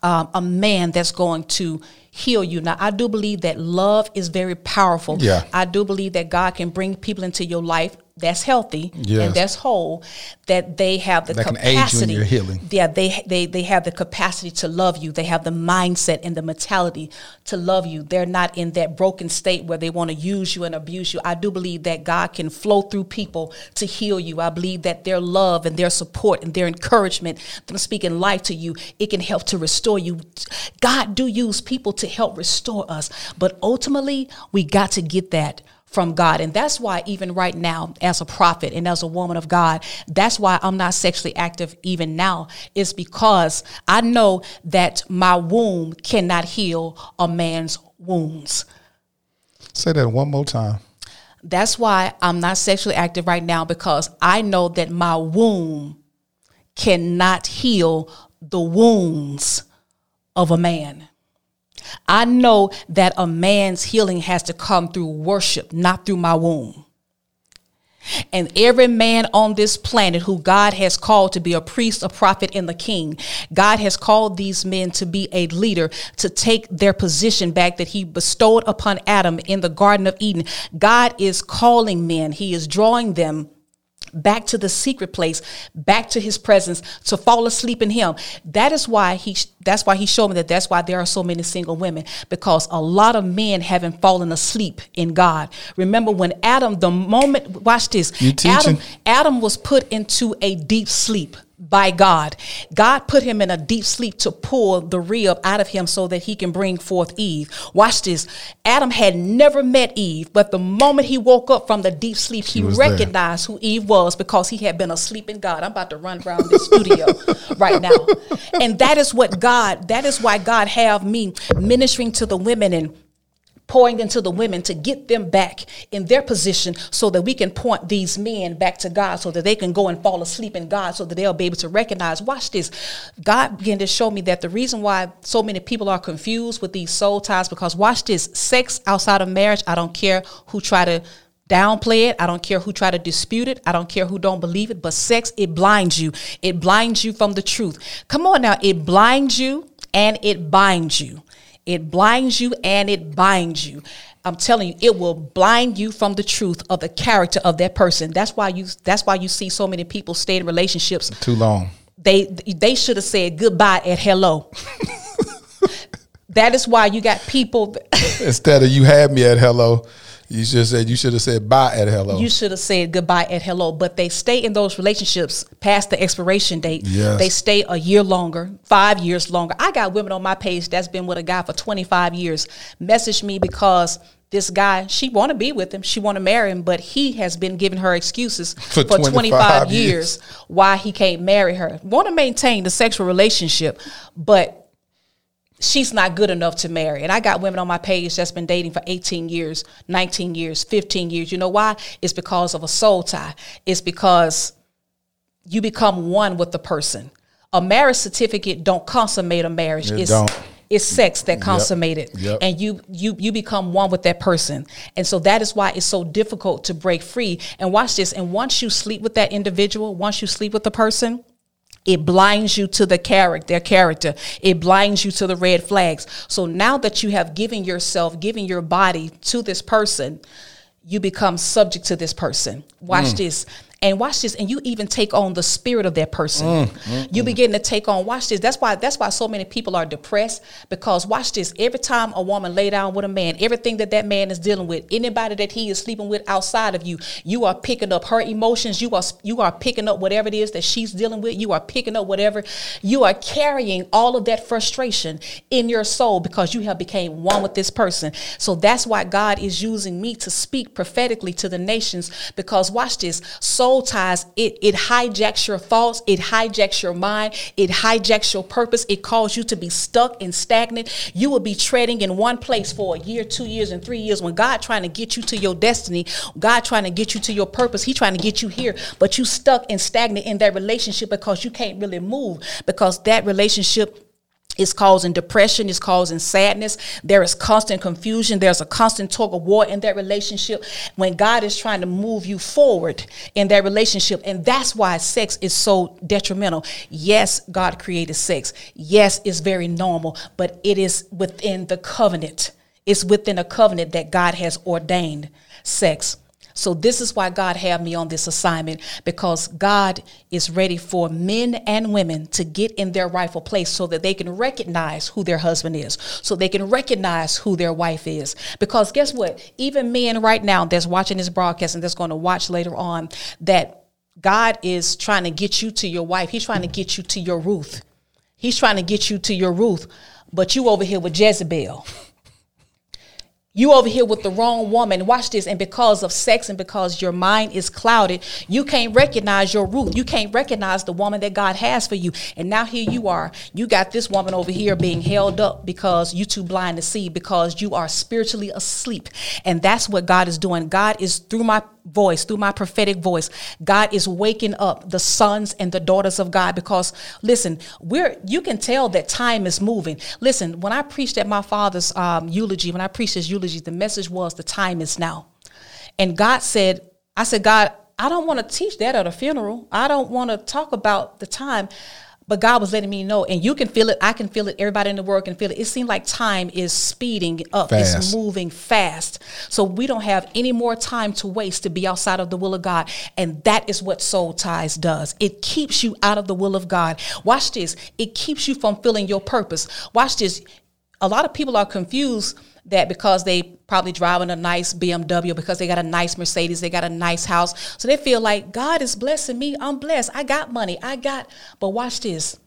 um, a man that's going to heal you. Now, I do believe that love is very powerful. Yeah. I do believe that God can bring people into your life that's healthy yes. and that's whole that they have the that capacity. can healing. yeah they they they have the capacity to love you. They have the mindset and the mentality to love you. They're not in that broken state where they want to use you and abuse you. I do believe that god can flow through people to heal you. I believe that their love and their support and their encouragement them speaking life to you it can help to restore you. God do use people to help restore us but ultimately we got to get that from God. And that's why, even right now, as a prophet and as a woman of God, that's why I'm not sexually active even now, is because I know that my womb cannot heal a man's wounds. Say that one more time. That's why I'm not sexually active right now because I know that my womb cannot heal the wounds of a man. I know that a man's healing has to come through worship, not through my womb. And every man on this planet who God has called to be a priest, a prophet, and the king, God has called these men to be a leader, to take their position back that He bestowed upon Adam in the Garden of Eden. God is calling men, He is drawing them back to the secret place, back to his presence, to fall asleep in him. That is why he that's why he showed me that that's why there are so many single women because a lot of men haven't fallen asleep in God. Remember when Adam the moment watch this. Adam Adam was put into a deep sleep by God. God put him in a deep sleep to pull the rib out of him so that he can bring forth Eve. Watch this. Adam had never met Eve, but the moment he woke up from the deep sleep, he, recognized there. who Eve was because he had been asleep in God. I'm about to run around this studio right now. And that is what God, that is why God have me ministering to the women and pouring into the women to get them back in their position so that we can point these men back to God so that they can go and fall asleep in God so that they'll be able to recognize. Watch this. God began to show me that the reason why so many people are confused with these soul ties because watch this sex outside of marriage, I don't care who try to downplay it. I don't care who try to dispute it. I don't care who don't believe it. But sex, it blinds you. It blinds you from the truth. Come on now. It blinds you and it binds you. It blinds you and it binds you. I'm telling you, it will blind you from the truth of the character of that person. That's why you that's why you see so many people stay in relationships too long. They they should have said goodbye at hello. that is why you got people instead of you had me at hello You should have said you should have said bye at hello. You should have said goodbye at hello. But they stay in those relationships past the expiration date. Yes. They stay a year longer, five years longer. I got women on my page that's been with a guy for 25 years. Message me because this guy, she want to be with him, she want to marry him, but he has been giving her excuses For for, 25 25, years. years why he can't marry her. Want to maintain the sexual relationship, but she's not good enough to marry. And I got women on my page that's been dating for 18 years, 19 years, 15 years. You know why? It's because of a soul tie. It's because you become one with the person. A marriage certificate don't consummate a marriage. It it's, don't. it's sex that consummate it. Yep. And you you you become one with that person. And so that is why it's so difficult to break free. And watch this. And once you sleep with that individual, once you sleep with the person, it blinds you to the character, their character. It blinds you to the red flags. So now that you have given yourself, given your body to this person, you become subject to this person. Watch Mm. this. And watch this, and you even take on the spirit of that person. Mm, you begin to take on. Watch this. That's why. That's why so many people are depressed because watch this. Every time a woman lay down with a man, everything that that man is dealing with, anybody that he is sleeping with outside of you, you are picking up her emotions. You are you are picking up whatever it is that she's dealing with. You are picking up whatever. You are carrying all of that frustration in your soul because you have became one with this person. So that's why God is using me to speak prophetically to the nations because watch this. Soul ties it it hijacks your thoughts, it hijacks your mind, it hijacks your purpose. It causes you to be stuck and stagnant. You will be treading in one place for a year, 2 years and 3 years when God trying to get you to your destiny, God trying to get you to your purpose. He trying to get you here, but you stuck and stagnant in that relationship because you can't really move because that relationship it's causing depression, it's causing sadness. There is constant confusion. There's a constant tug of war in that relationship when God is trying to move you forward in that relationship. And that's why sex is so detrimental. Yes, God created sex. Yes, it's very normal, but it is within the covenant. It's within a covenant that God has ordained sex. So this is why God had me on this assignment because God is ready for men and women to get in their rightful place so that they can recognize who their husband is, so they can recognize who their wife is. Because guess what? Even men right now that's watching this broadcast and that's going to watch later on that God is trying to get you to your wife. He's trying to get you to your Ruth. He's trying to get you to your Ruth, but you over here with Jezebel. You over here with the wrong woman. Watch this. And because of sex and because your mind is clouded, you can't recognize your Ruth. You can't recognize the woman that God has for you. And now here you are. You got this woman over here being held up because you too blind to see because you are spiritually asleep. And that's what God is doing. God is through my voice, through my prophetic voice, God is waking up the sons and the daughters of God because listen, we're you can tell that time is moving. Listen, when I preached at my father's um, eulogy, when I preached his eulogy, the message was the time is now. And God said, I said, God, I don't want to teach that at a funeral. I don't want to talk about the time. But God was letting me know, and you can feel it. I can feel it. Everybody in the world can feel it. It seemed like time is speeding up. Fast. It's moving fast. So we don't have any more time to waste to be outside of the will of God. And that is what soul ties does. It keeps you out of the will of God. Watch this. It keeps you from filling your purpose. Watch this. A lot of people are confused that because they probably driving a nice BMW, because they got a nice Mercedes, they got a nice house. So they feel like God is blessing me. I'm blessed. I got money. I got, but watch this.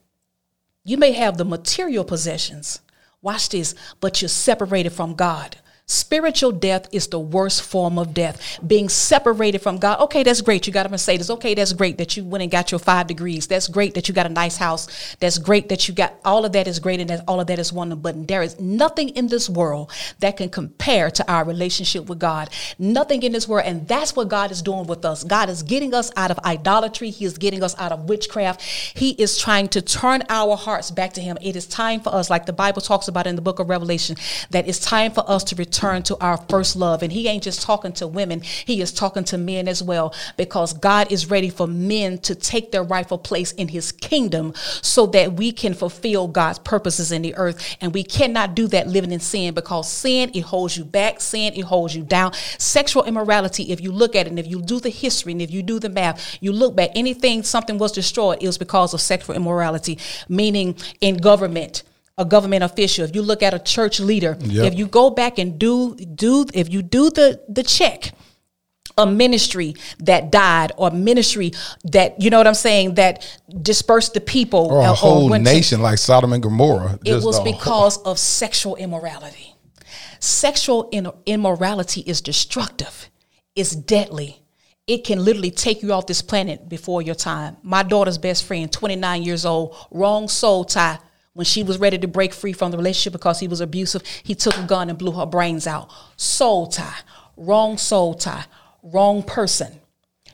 You may have the material possessions. Watch this, but you're separated from God. Spiritual death is the worst form of death. Being separated from God. Okay, that's great. You got a Mercedes. Okay, that's great that you went and got your five degrees. That's great that you got a nice house. That's great that you got all of that is great and that all of that is wonderful. But there is nothing in this world that can compare to our relationship with God. Nothing in this world. And that's what God is doing with us. God is getting us out of idolatry. He is getting us out of witchcraft. He is trying to turn our hearts back to Him. It is time for us, like the Bible talks about in the book of Revelation, that it's time for us to return to our first love. And He ain't just talking to women, He is talking to men as well, because God is ready for men to take their rightful place in His kingdom so that we can fulfill God's purposes in the earth. And we cannot do that living in sin because sin, it holds you back, sin, it holds you down. Sexual immorality, if you look at it and if you do the history and if you do the math, you look back, anything, something was destroyed, it was because of sexual immorality, meaning in government a government official, if you look at a church leader, Yep. if you go back and do do if you do the the check, a ministry that died or ministry that you know what I'm saying that dispersed the people Or a uh, whole went to- nation like Sodom and Gomorrah. it was because of sexual immorality. Sexual in- immorality is destructive. It's deadly. It can literally take you off this planet before your time. My daughter's best friend, 29 years old, wrong soul tie. When she was ready to break free from the relationship because he was abusive, he took a gun and blew her brains out. Soul tie, wrong soul tie, wrong person.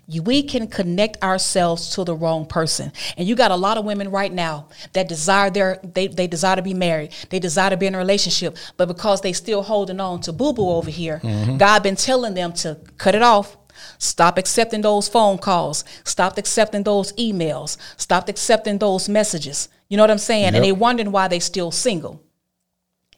We can connect ourselves to the wrong person. And you got a lot of women right now that desire their they, they desire to be married. They desire to be in a relationship. But because they still holding on to boo-boo over here mm-hmm. god been telling them to cut it off stop accepting those phone calls stop accepting those emails stop accepting those messages you know what i'm saying and Yep. they wondering why they still single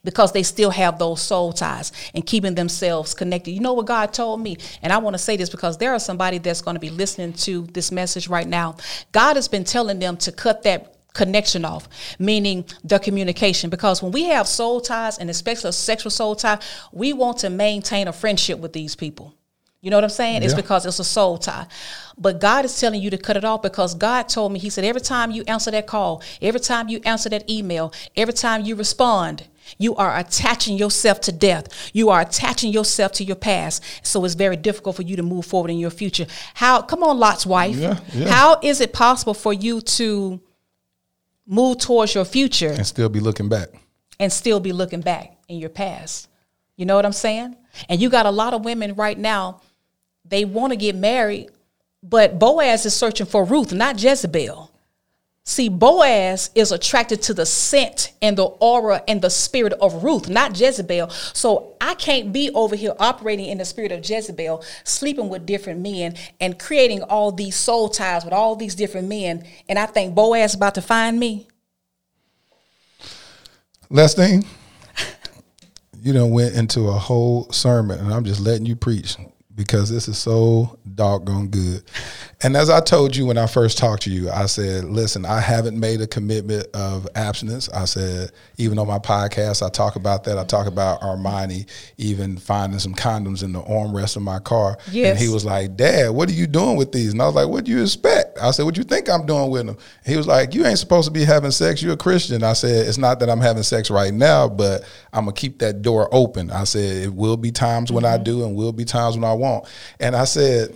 because they still have those soul ties and keeping themselves connected. You know what God told me? And I want to say this because there are somebody that's going to be listening to this message right now. God has been telling them to cut that connection off, meaning the communication. Because when we have soul ties and especially a sexual soul tie, we want to maintain a friendship with these people. You know what I'm saying? It's because it's a soul tie. But God is telling you to cut it off because God told me, He said, every time you answer that call, every time you answer that email, every time you respond, you are attaching yourself to death. You are attaching yourself to your past. So it's very difficult for you to move forward in your future. How, come on, Lot's wife. Yeah, yeah. How is it possible for you to move towards your future and still be looking back. and still be looking back in your past. You know what I'm saying? And you got a lot of women right now, they want to get married, but Boaz is searching for Ruth, not Jezebel. See, Boaz is attracted to the scent and the aura and the spirit of Ruth, not Jezebel. So I can't be over here operating in the spirit of Jezebel, sleeping with different men and creating all these soul ties with all these different men. And I think Boaz is about to find me. Lestine, you done went into a whole sermon, and I'm just letting you preach because this is so doggone good. And as I told you when I first talked to you, I said, listen, I haven't made a commitment of abstinence. I said, even on my podcast, I talk about that. I talk about Armani even finding some condoms in the armrest of my car. Yes. And he was like, Dad, what are you doing with these? And I was like, what do you expect? I said, what do you think I'm doing with him? He was like, you ain't supposed to be having sex. You're a Christian. I said, it's not that I'm having sex right now, but I'm going to keep that door open. I said, it will be times when I do and will be times when I won't. And I said,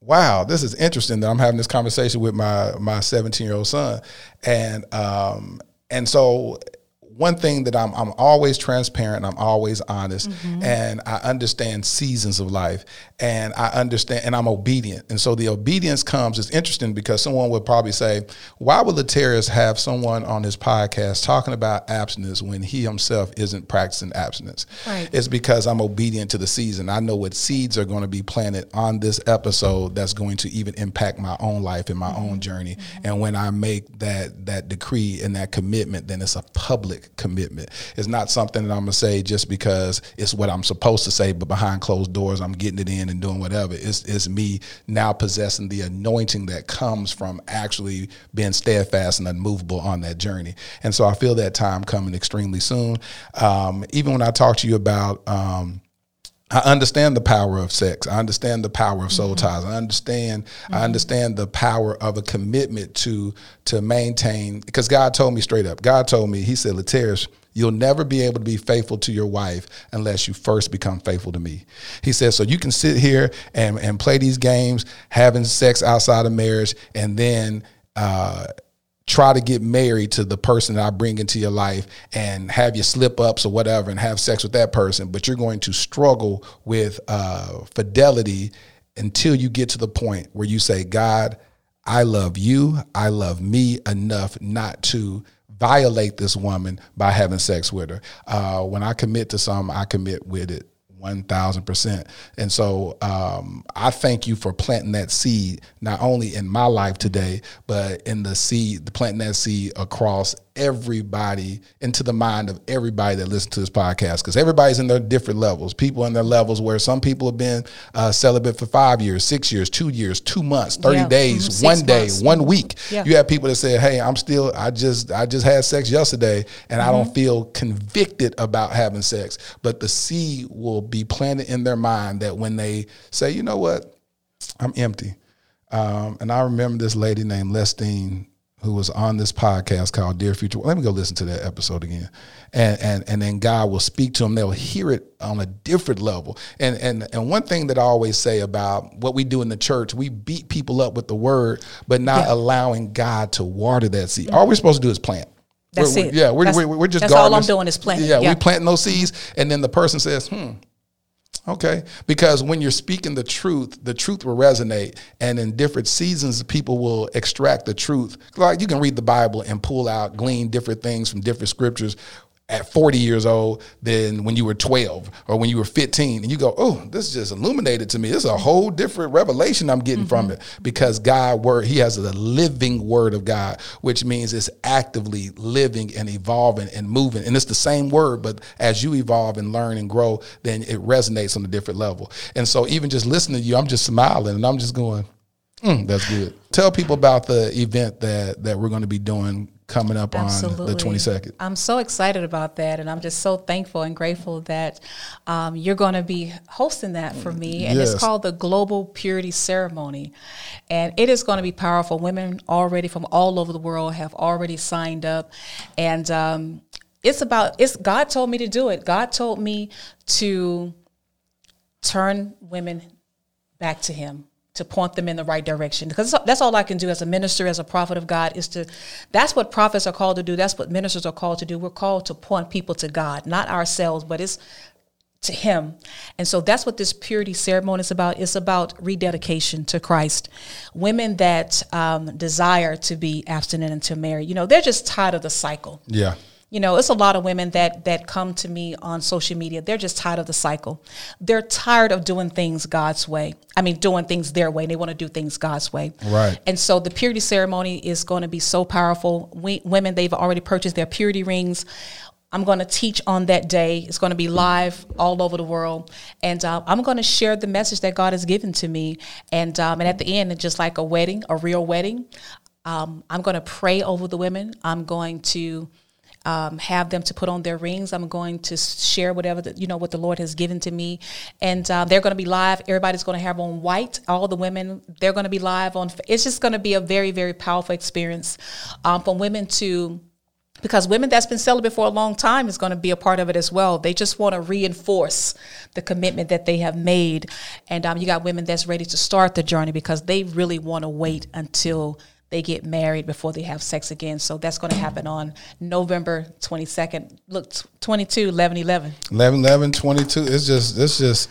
wow, this is interesting that I'm having this conversation with my my 17 year old son, and um, and so one thing that I'm I'm always transparent, I'm always honest, and I understand seasons of life, and I understand, and I'm obedient, and so the obedience comes. It's interesting because someone would probably say, why would Latarius have someone on his podcast talking about abstinence when he himself isn't practicing abstinence? Right. It's because I'm obedient to the season. I know what seeds are going to be planted on this episode that's going to even impact my own life and my own mm-hmm. journey. Mm-hmm. And when I make that that decree and that commitment, then it's a public commitment. It's not something that I'm gonna say just because it's what I'm supposed to say, but behind closed doors, I'm getting it in and doing whatever. It's it's me now possessing the anointing that comes from actually being steadfast and unmovable on that journey. And so I feel that time coming extremely soon. Um, even when I talk to you about um, I understand the power of sex. I understand the power of soul ties. I understand. I understand the power of a commitment to to maintain. Because God told me straight up. God told me. He said, "Latarius, you'll never be able to be faithful to your wife unless you first become faithful to me." He said, "So you can sit here and and play these games, having sex outside of marriage, and then." Uh, try to get married to the person that I bring into your life and have your slip ups or whatever and have sex with that person, but you're going to struggle with uh, fidelity until you get to the point where you say, God, I love you, I love me enough not to violate this woman by having sex with her. Uh, when I commit to something, I commit with it. One thousand percent, and so um, I thank you for planting that seed not only in my life today, but in the seed, planting that seed across everybody, into the mind of everybody that listens to this podcast, because everybody's in their different levels. People in their levels where some people have been uh, celibate for five years, six years, two years, two months, thirty Yeah. days, Mhm. one day, months. one week. Yeah. You have people that say, "Hey, I'm still, I just, I just had sex yesterday, and I Mm-hmm. don't feel convicted about having sex." But the seed will be planted in their mind that when they say, "You know what, I'm empty," um, and I remember this lady named Lestine who was on this podcast called Dear Future. Let me go listen to that episode again, and and and then God will speak to them. They'll hear it on a different level. And and and one thing that I always say about what we do in the church, we beat people up with the word, but not Yeah. allowing God to water that seed. All we're supposed to do is plant. That's We're- it. Yeah, we're, That's- we're, we're just that's all I'm doing is planting. Yeah, Yeah. we planting those seeds, and then the person says, "Hmm, Okay. Because when you're speaking the truth, the truth will resonate. And in different seasons, people will extract the truth. Like you can read the Bible and pull out, glean different things from different scriptures at 40 years old than when you were 12 or when you were 15. And you go, oh, this just illuminated to me. This is a whole different revelation I'm getting from it because God word, he has a living word of God, which means it's actively living and evolving and moving. And it's the same word, but as you evolve and learn and grow, then it resonates on a different level. And so even just listening to you, I'm just smiling and I'm just going, mm, that's good. Tell people about the event that, that we're going to be doing coming up on the 22nd. I'm so excited about that, and I'm just so thankful and grateful that um, you're going to be hosting that for me. And Yes. it's called the Global Purity Ceremony, and it is going to be powerful. Women already from all over the world have already signed up, and um, it's about it's. God told me to do it. God told me to turn women back to him to point them in the right direction. Because that's all I can do as a minister as a prophet of God is to that's what prophets are called to do. That's what ministers are called to do. We're called to point people to God not ourselves but it's to him. And so that's what this purity ceremony is about. It's about rededication to christ. Women that um, desire to be abstinent and to marry you know they're just tired of the cycle. Yeah. You know, it's a lot of women that that come to me on social media. They're just tired of the cycle. They're tired of doing things God's way. I mean, doing things their way. They want to do things God's way. Right. And so the purity ceremony is going to be so powerful. We, women, they've already purchased their purity rings. I'm going to teach on that day. It's going to be live all over the world, and uh, I'm going to share the message that God has given to me. And um, and at the end, it's just like a wedding, a real wedding. Um, I'm going to pray over the women. I'm going to um, have them to put on their rings. I'm going to share whatever the, you know what the Lord has given to me, and uh, they're going to be live. Everybody's going to have on white. All the women they're going to be live on. It's just going to be a very very powerful experience um, for women to. Because women that's been celibate for a long time is going to be a part of it as well. They just want to reinforce the commitment that they have made, and um, you got women that's ready to start the journey because they really want to wait until they get married before they have sex again. So that's going to happen on November 22nd. Look, 22, 11, 11. 11, 11, 22. It's just, it's just,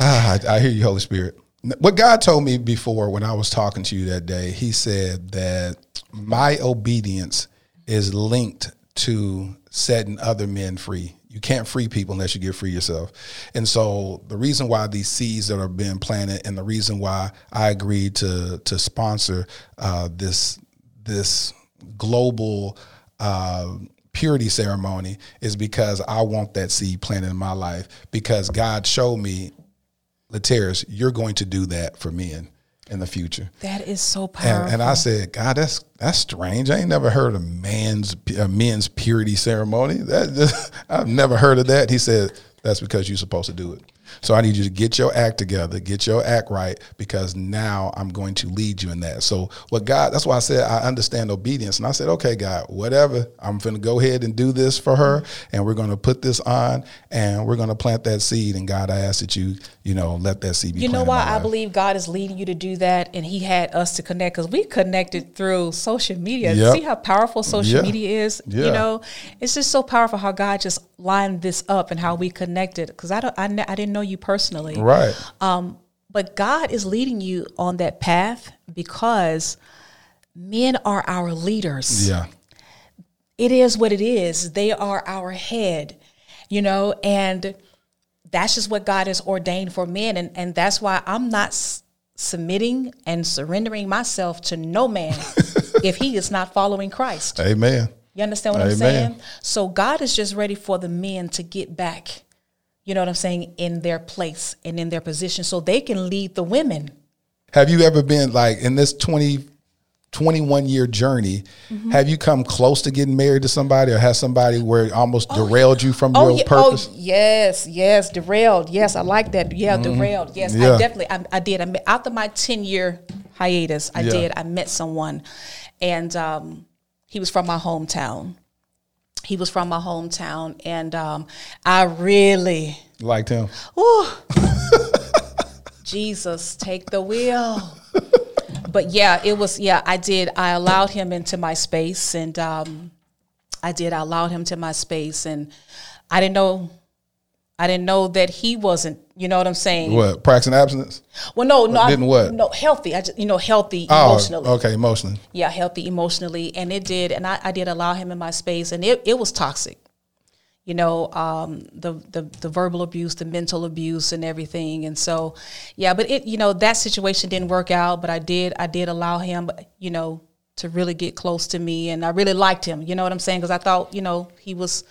ah, I, I hear you, Holy Spirit. What God told me before when I was talking to you that day, He said that my obedience is linked to setting other men free. You can't free people unless you get free yourself. And so the reason why these seeds that are being planted and the reason why I agreed to to sponsor uh, this this global uh, purity ceremony is because I want that seed planted in my life because God showed me, Latarius, you're going to do that for men in the future. That is so powerful. And, and I said, God, that's that's strange. I ain't never heard of man's uh, men's purity ceremony. That just, I've never heard of that. He said, that's because you're supposed to do it. So I need you to get your act together, get your act right, because now I'm going to lead you in that. So what God, that's why I said I understand obedience. And I said, okay, God, whatever. I'm going to go ahead and do this for her, and we're going to put this on, and we're going to plant that seed. And God, I ask that you, you know, let that seed be. you know why I life. believe God is leading you to do that, and He had us to connect because we connected through social media. Yep. See how powerful social Yeah. media is. Yeah. You know, it's just so powerful how God just lined this up and how we connected. Because I don't, I, I didn't know you personally, Right. Um, but God is leading you on that path because men are our leaders. Yeah. it is what it is. They are our head, you know, and that's just what God has ordained for men. And, and that's why I'm not s- submitting and surrendering myself to no man if he is not following Christ. Amen. You understand what Amen. I'm saying? So God is just ready for the men to get back, you know what I'm saying, in their place and in their position so they can lead the women. Have you ever been like in this 20, 21 year journey? Mm-hmm. Have you come close to getting married to somebody, or has somebody where it almost derailed you from your yeah, purpose? Oh, yes, yes, derailed. Yes, I like that. Yeah, derailed. Yes, Mm-hmm. Yeah. I definitely, I, I did. I met, after my 10 year hiatus, I Yeah. did. I met someone and um, he was from my hometown. He was from my hometown and um, I really, Liked him. Ooh. Jesus, take the wheel. But yeah, it was, yeah, I did. I allowed him into my space and um, I did. I allowed him to my space and I didn't know, I didn't know that he wasn't, you know what I'm saying? What practicing abstinence? Well, no, no, I- Didn't what? No, healthy. I just, you know, healthy Oh, emotionally. okay, emotionally. Yeah, healthy emotionally. And it did. And I, I did allow him in my space and it, it was toxic. You know, um, the, the the verbal abuse, the mental abuse and everything. And so yeah, but it you know, that situation didn't work out, but I did I did allow him, you know, to really get close to me and I really liked him. You know what I'm saying? Because I thought, you know, he was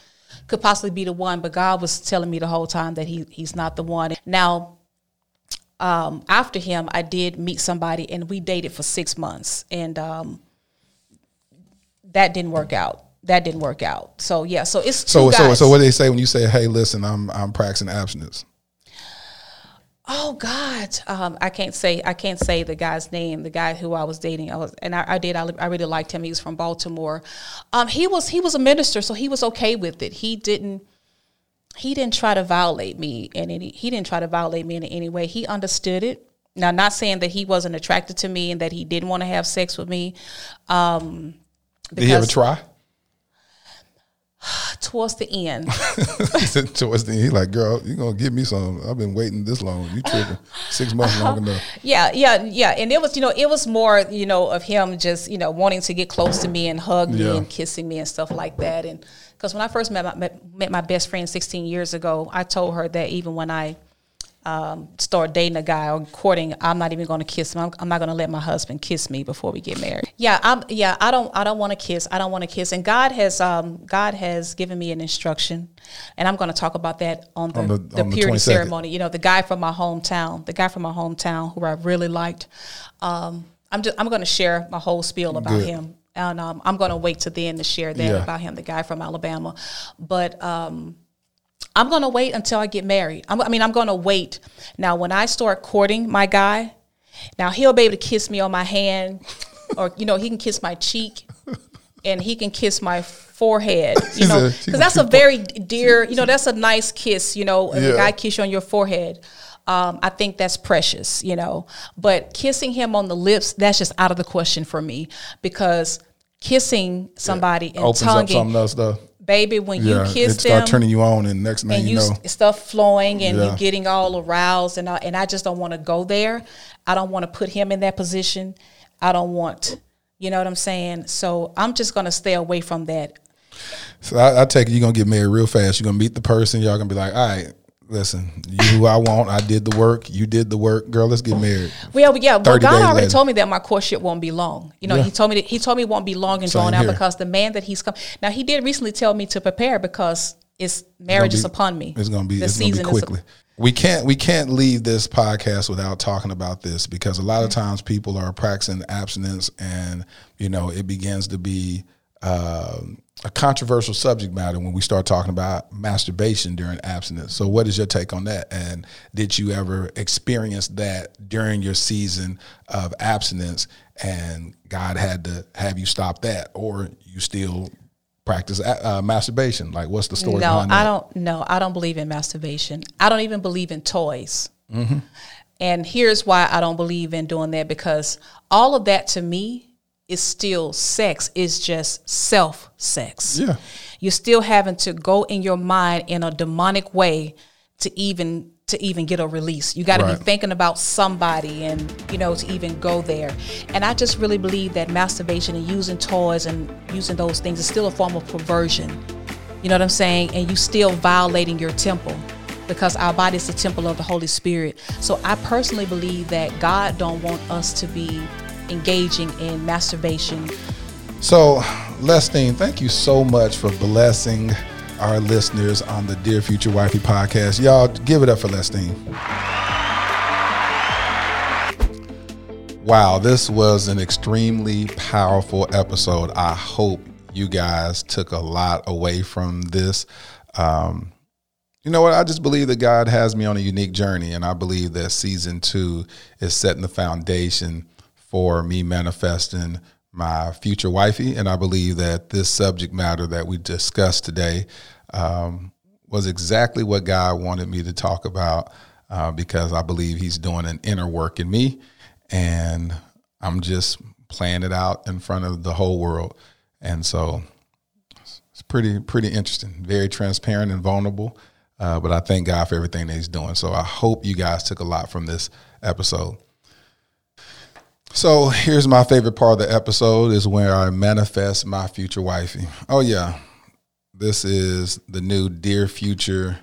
could possibly be the one, but God was telling me the whole time that he he's not the one. Now um, after him, I did meet somebody and we dated for six months, and um, that didn't work out. That didn't work out. So yeah, so it's two So, so, so, what do they say when you say, "Hey, listen, I'm I'm practicing abstinence"? Oh God, um, I can't say I can't say the guy's name. The guy who I was dating, I was, and I, I did. I, I really liked him. He was from Baltimore. Um, he was he was a minister, so he was okay with it. He didn't he didn't try to violate me in any. He didn't try to violate me in any way. He understood it. Now, not saying that he wasn't attracted to me and that he didn't want to have sex with me. Um, Did he ever because try? towards the end, he towards the end, he like, girl, you're gonna give me some? I've been waiting this long. You tripping? Six months uh-huh. long enough. Yeah, yeah, yeah. And it was, you know, it was more, you know, of him just, you know, wanting to get close to me and hug me and kissing me and stuff like that. And because when I first met my, met my best friend 16 years ago, I told her that even when I um, start dating a guy or courting, I'm not even going to kiss him. I'm, I'm not going to let my husband kiss me before we get married. Yeah, I'm. Yeah, I don't. I don't want to kiss. I don't want to kiss. And God has, um, God has given me an instruction, and I'm going to talk about that on the, On the- the, on purity 22nd. ceremony. You know, the guy from my hometown, the guy from my hometown who I really liked. Um, I'm just. I'm going to share my whole spiel about Good. him. And um, I'm going to wait to the end to share that Yeah. about him, the guy from Alabama. But um, I'm going to wait until I get married. I'm, I mean, I'm going to wait. Now, when I start courting my guy, now he'll be able to kiss me on my hand, or you know, he can kiss my cheek, and he can kiss my forehead. You know, because that's a very dear. You know, that's a nice kiss. You know, Yeah. a guy kiss you on your forehead. Um, I think that's precious, you know. But kissing him on the lips, that's just out of the question for me because kissing somebody and Opens up something else though. Baby, when Yeah, you kiss it start turning you on, and next thing you you know, stuff flowing and Yeah. you getting all aroused and I, and I just don't want to go there. I don't want to put him in that position. I don't want, you know what I'm saying? So I'm just to stay away from that. So I, I take it you're gonna get married real fast. You're gonna meet the person. Y'all gonna be like, all right, listen, you who I want. I did the work. You did the work. Girl, let's get married. Well, yeah, well, God already later. told me that my courtship won't be long. You know, Yeah. he told me that he told me it won't be long and Same drawn out here. because the man that he's come. Now he did recently tell me to prepare because it's marriage be- is upon me. It's gonna be. The it's gonna be season is- quickly. we can't. We can't leave this podcast without talking about this because a lot of mm. times people are practicing abstinence, and you know it begins to be. Um a controversial subject matter when we start talking about masturbation during abstinence. So, what is your take on that? And did you ever experience that during your season of abstinence, and God had to have you stop that, or you still practice uh, masturbation? Like, what's the story No, behind that? I don't. No, I don't believe in masturbation. I don't even believe in toys. Mm-hmm. And here's why I don't believe in doing that because all of that to me is still sex. Is just self sex. Yeah. You're still having to go in your mind in a demonic way to even to even get a release. You got to Right. be thinking about somebody and you know to even go there. And I just really believe that masturbation and using toys and using those things is still a form of perversion. You know what I'm saying? And you still violating your temple because our body is the temple of the Holy Spirit. So I personally believe that God don't want us to be engaging in masturbation So, Lestine, thank you so much for blessing our listeners on the Dear Future Wifey podcast. Y'all, give it up for Lestine. Wow, this was an extremely powerful episode. I hope you guys took a lot away from this. Um, you know what? I just believe that God has me on a unique journey, and I believe that season two is setting the foundation for me manifesting my future wifey. And I believe that this subject matter that we discussed today um, was exactly what God wanted me to talk about uh, because I believe He's doing an inner work in me, and I'm just playing it out in front of the whole world. And so it's pretty pretty interesting, very transparent and vulnerable. Uh, but I thank God for everything that He's doing. So I hope you guys took a lot from this episode. So here's my favorite part of the episode is where I manifest my future wifey. Oh yeah, this is the new Dear Future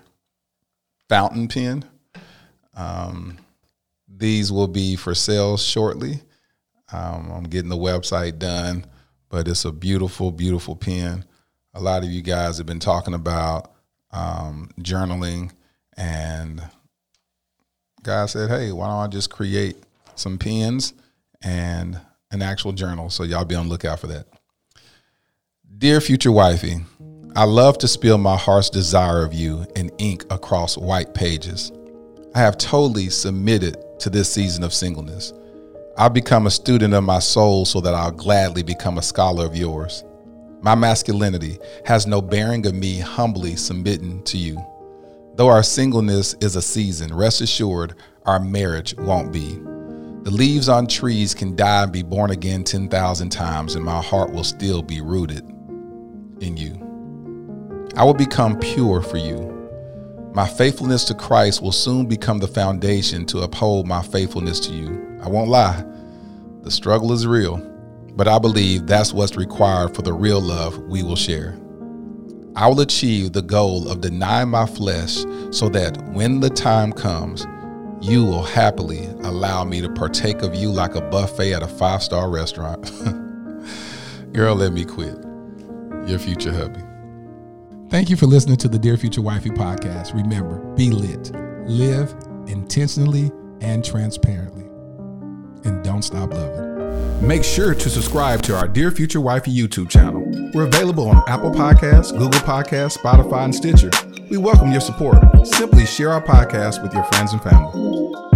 fountain pen. Um, these will be for sale shortly. Um, I'm getting the website done, but it's a beautiful, beautiful pen. A lot of you guys have been talking about um, journaling, and guy said, "Hey, why don't I just create some pens and an actual journal?" So y'all be on lookout for that. Dear future wifey, I love to spill my heart's desire of you in ink across white pages. I have totally submitted to this season of singleness. I've become a student of my soul so that I'll gladly become a scholar of yours. My masculinity has no bearing of me humbly submitting to you. Though our singleness is a season, rest assured our marriage won't be. The leaves on trees can die and be born again 10,000 times, and my heart will still be rooted in you. I will become pure for you. My faithfulness to Christ will soon become the foundation to uphold my faithfulness to you. I won't lie, the struggle is real, but I believe that's what's required for the real love we will share. I will achieve the goal of denying my flesh so that when the time comes, you will happily allow me to partake of you like a buffet at a five star restaurant. Girl, let me quit. Your future hubby. Thank you for listening to the Dear Future Wifey podcast. Remember, be lit, live intentionally and transparently, and don't stop loving. Make sure to subscribe to our Dear Future Wifey YouTube channel. We're available on Apple Podcasts, Google Podcasts, Spotify, and Stitcher. We welcome your support. Simply share our podcast with your friends and family.